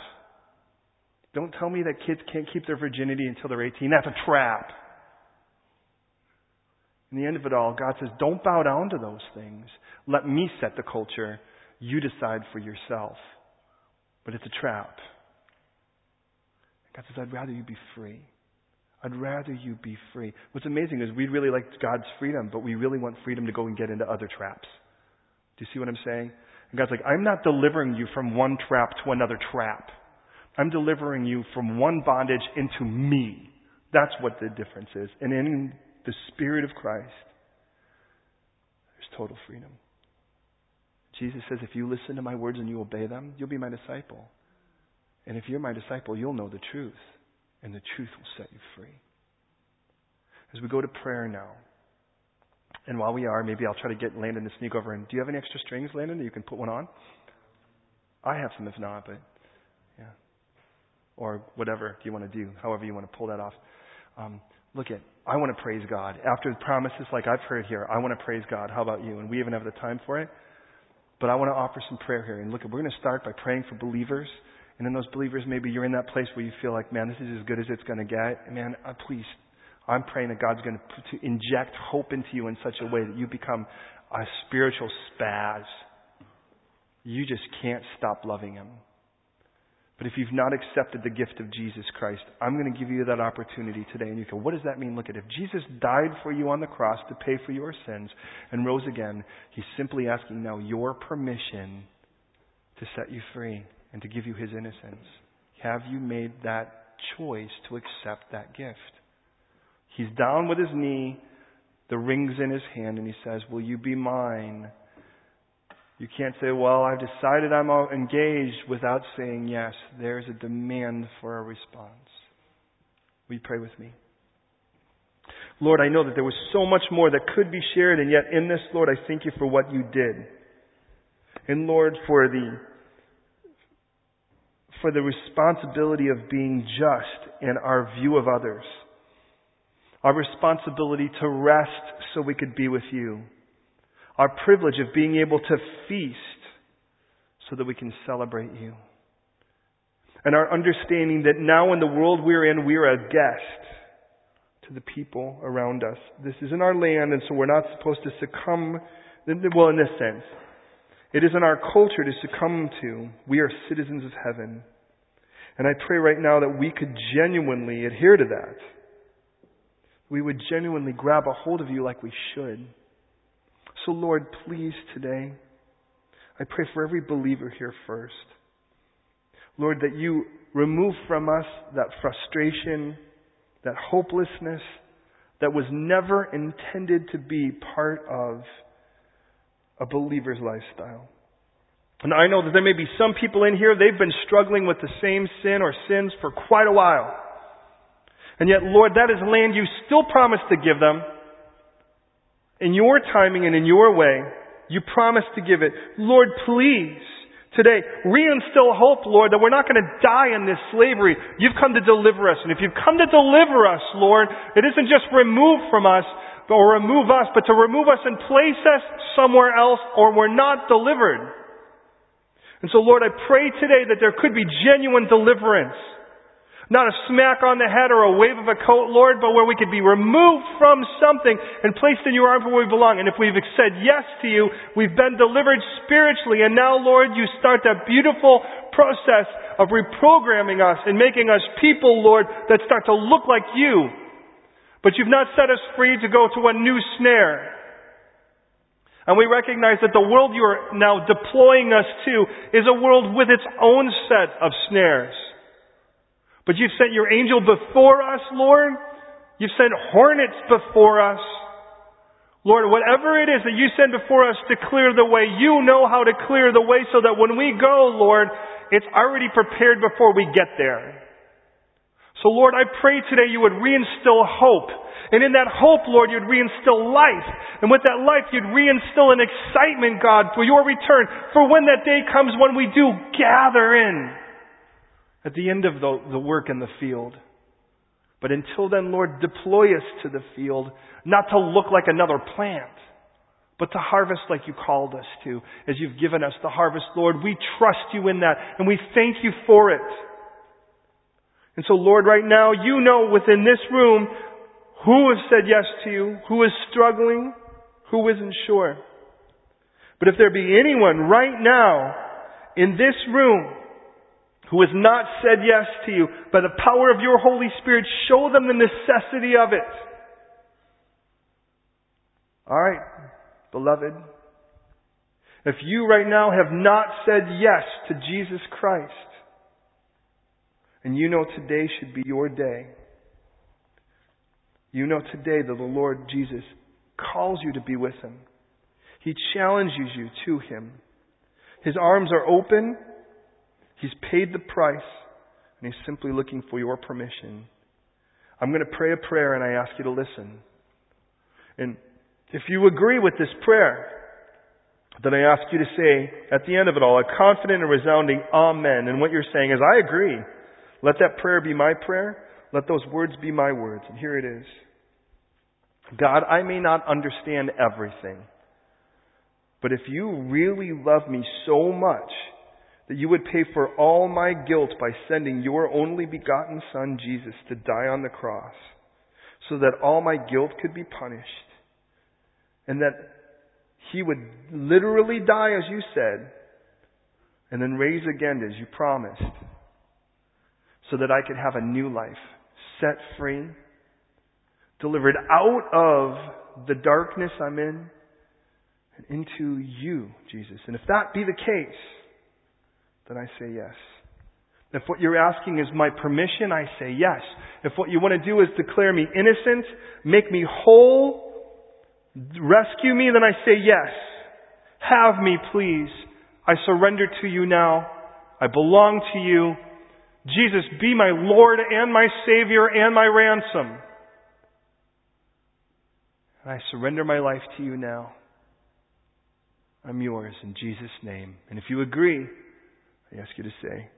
Don't tell me that kids can't keep their virginity until they're 18. That's a trap. In the end of it all, God says, don't bow down to those things. Let me set the culture. You decide for yourself. But it's a trap. God says, I'd rather you be free. I'd rather you be free. What's amazing is we really like God's freedom, but we really want freedom to go and get into other traps. Do you see what I'm saying? And God's like, I'm not delivering you from one trap to another trap. I'm delivering you from one bondage into me. That's what the difference is. And in the Spirit of Christ, there's total freedom. Jesus says, if you listen to my words and you obey them, you'll be my disciple. And if you're my disciple, you'll know the truth, and the truth will set you free. As we go to prayer now, and while we are, maybe I'll try to get Landon to sneak over. And do you have any extra strings, Landon, that you can put one on? I have some, if not, but. Or whatever you want to do, however you want to pull that off. Um, look at, I want to praise God. After the promises like I've heard here, I want to praise God. How about you? And we even have the time for it. But I want to offer some prayer here. And look, we're going to start by praying for believers. And then those believers, maybe you're in that place where you feel like, man, this is as good as it's going to get. Man, uh, please, I'm praying that God's going to, to inject hope into you in such a way that you become a spiritual spaz. You just can't stop loving Him. But if you've not accepted the gift of Jesus Christ, I'm going to give you that opportunity today. And you go, what does that mean? Look at it. If Jesus died for you on the cross to pay for your sins and rose again, He's simply asking now your permission to set you free and to give you His innocence. Have you made that choice to accept that gift? He's down with his knee, the ring's in his hand, and he says, Will you be mine? You can't say, Well, I've decided I'm engaged without saying yes. There's a demand for a response. Will you pray with me? Lord, I know that there was so much more that could be shared, and yet in this, Lord, I thank you for what you did. And Lord, for the for the responsibility of being just in our view of others. Our responsibility to rest so we could be with you. Our privilege of being able to feast so that we can celebrate you. And our understanding that now in the world we're in, we're a guest to the people around us. This is in our land, and so we're not supposed to succumb, well, in this sense. It isn't our culture to succumb to. We are citizens of heaven. And I pray right now that we could genuinely adhere to that. We would genuinely grab a hold of you like we should. So, Lord, please today, I pray for every believer here first. Lord, that you remove from us that frustration, that hopelessness that was never intended to be part of a believer's lifestyle. And I know that there may be some people in here, they've been struggling with the same sin or sins for quite a while. And yet, Lord, that is land you still promised to give them. In your timing and in your way, you promised to give it. Lord, please today. Reinstill hope, Lord, that we're not going to die in this slavery. You've come to deliver us. And if you've come to deliver us, Lord, it isn't just remove from us, or remove us, but to remove us and place us somewhere else, or we're not delivered. And so, Lord, I pray today that there could be genuine deliverance. Not a smack on the head or a wave of a coat, Lord, but where we could be removed from something and placed in your arms where we belong. And if we've said yes to you, we've been delivered spiritually. And now, Lord, you start that beautiful process of reprogramming us and making us people, Lord, that start to look like you. But you've not set us free to go to a new snare. And we recognize that the world you are now deploying us to is a world with its own set of snares. But you've sent your angel before us, Lord. You've sent hornets before us. Lord, whatever it is that you send before us to clear the way, you know how to clear the way so that when we go, Lord, it's already prepared before we get there. So Lord, I pray today you would reinstill hope. And in that hope, Lord, you'd reinstill life. And with that life, you'd reinstill an excitement, God, for your return, for when that day comes when we do gather in at the end of the, the work in the field. But until then, Lord, deploy us to the field, not to look like another plant, but to harvest like you called us to, as you've given us the harvest, Lord. We trust you in that, and we thank you for it. And so, Lord, right now, you know within this room who has said yes to you, who is struggling, who isn't sure. But if there be anyone right now in this room who has not said yes to you, by the power of your Holy Spirit, show them the necessity of it. Alright, beloved. If you right now have not said yes to Jesus Christ, and you know today should be your day, you know today that the Lord Jesus calls you to be with Him. He challenges you to Him. His arms are open He's paid the price, and He's simply looking for your permission. I'm going to pray a prayer, and I ask you to listen. And if you agree with this prayer, then I ask you to say at the end of it all a confident and resounding Amen. And what you're saying is, I agree. Let that prayer be my prayer. Let those words be my words. And here it is. God, I may not understand everything, but if you really love me so much that you would pay for all my guilt by sending your only begotten Son, Jesus, to die on the cross, so that all my guilt could be punished, and that he would literally die, as you said, and then raise again, as you promised, so that I could have a new life, set free, delivered out of the darkness I'm in, and into you, Jesus. And if that be the case, then I say yes. If what you're asking is my permission, I say yes. If what you want to do is declare me innocent, make me whole, rescue me, then I say yes. Have me, please. I surrender to you now. I belong to you. Jesus, be my Lord and my Savior and my ransom. And I surrender my life to you now. I'm yours in Jesus' name. And if you agree, I ask you to say,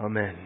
Amen.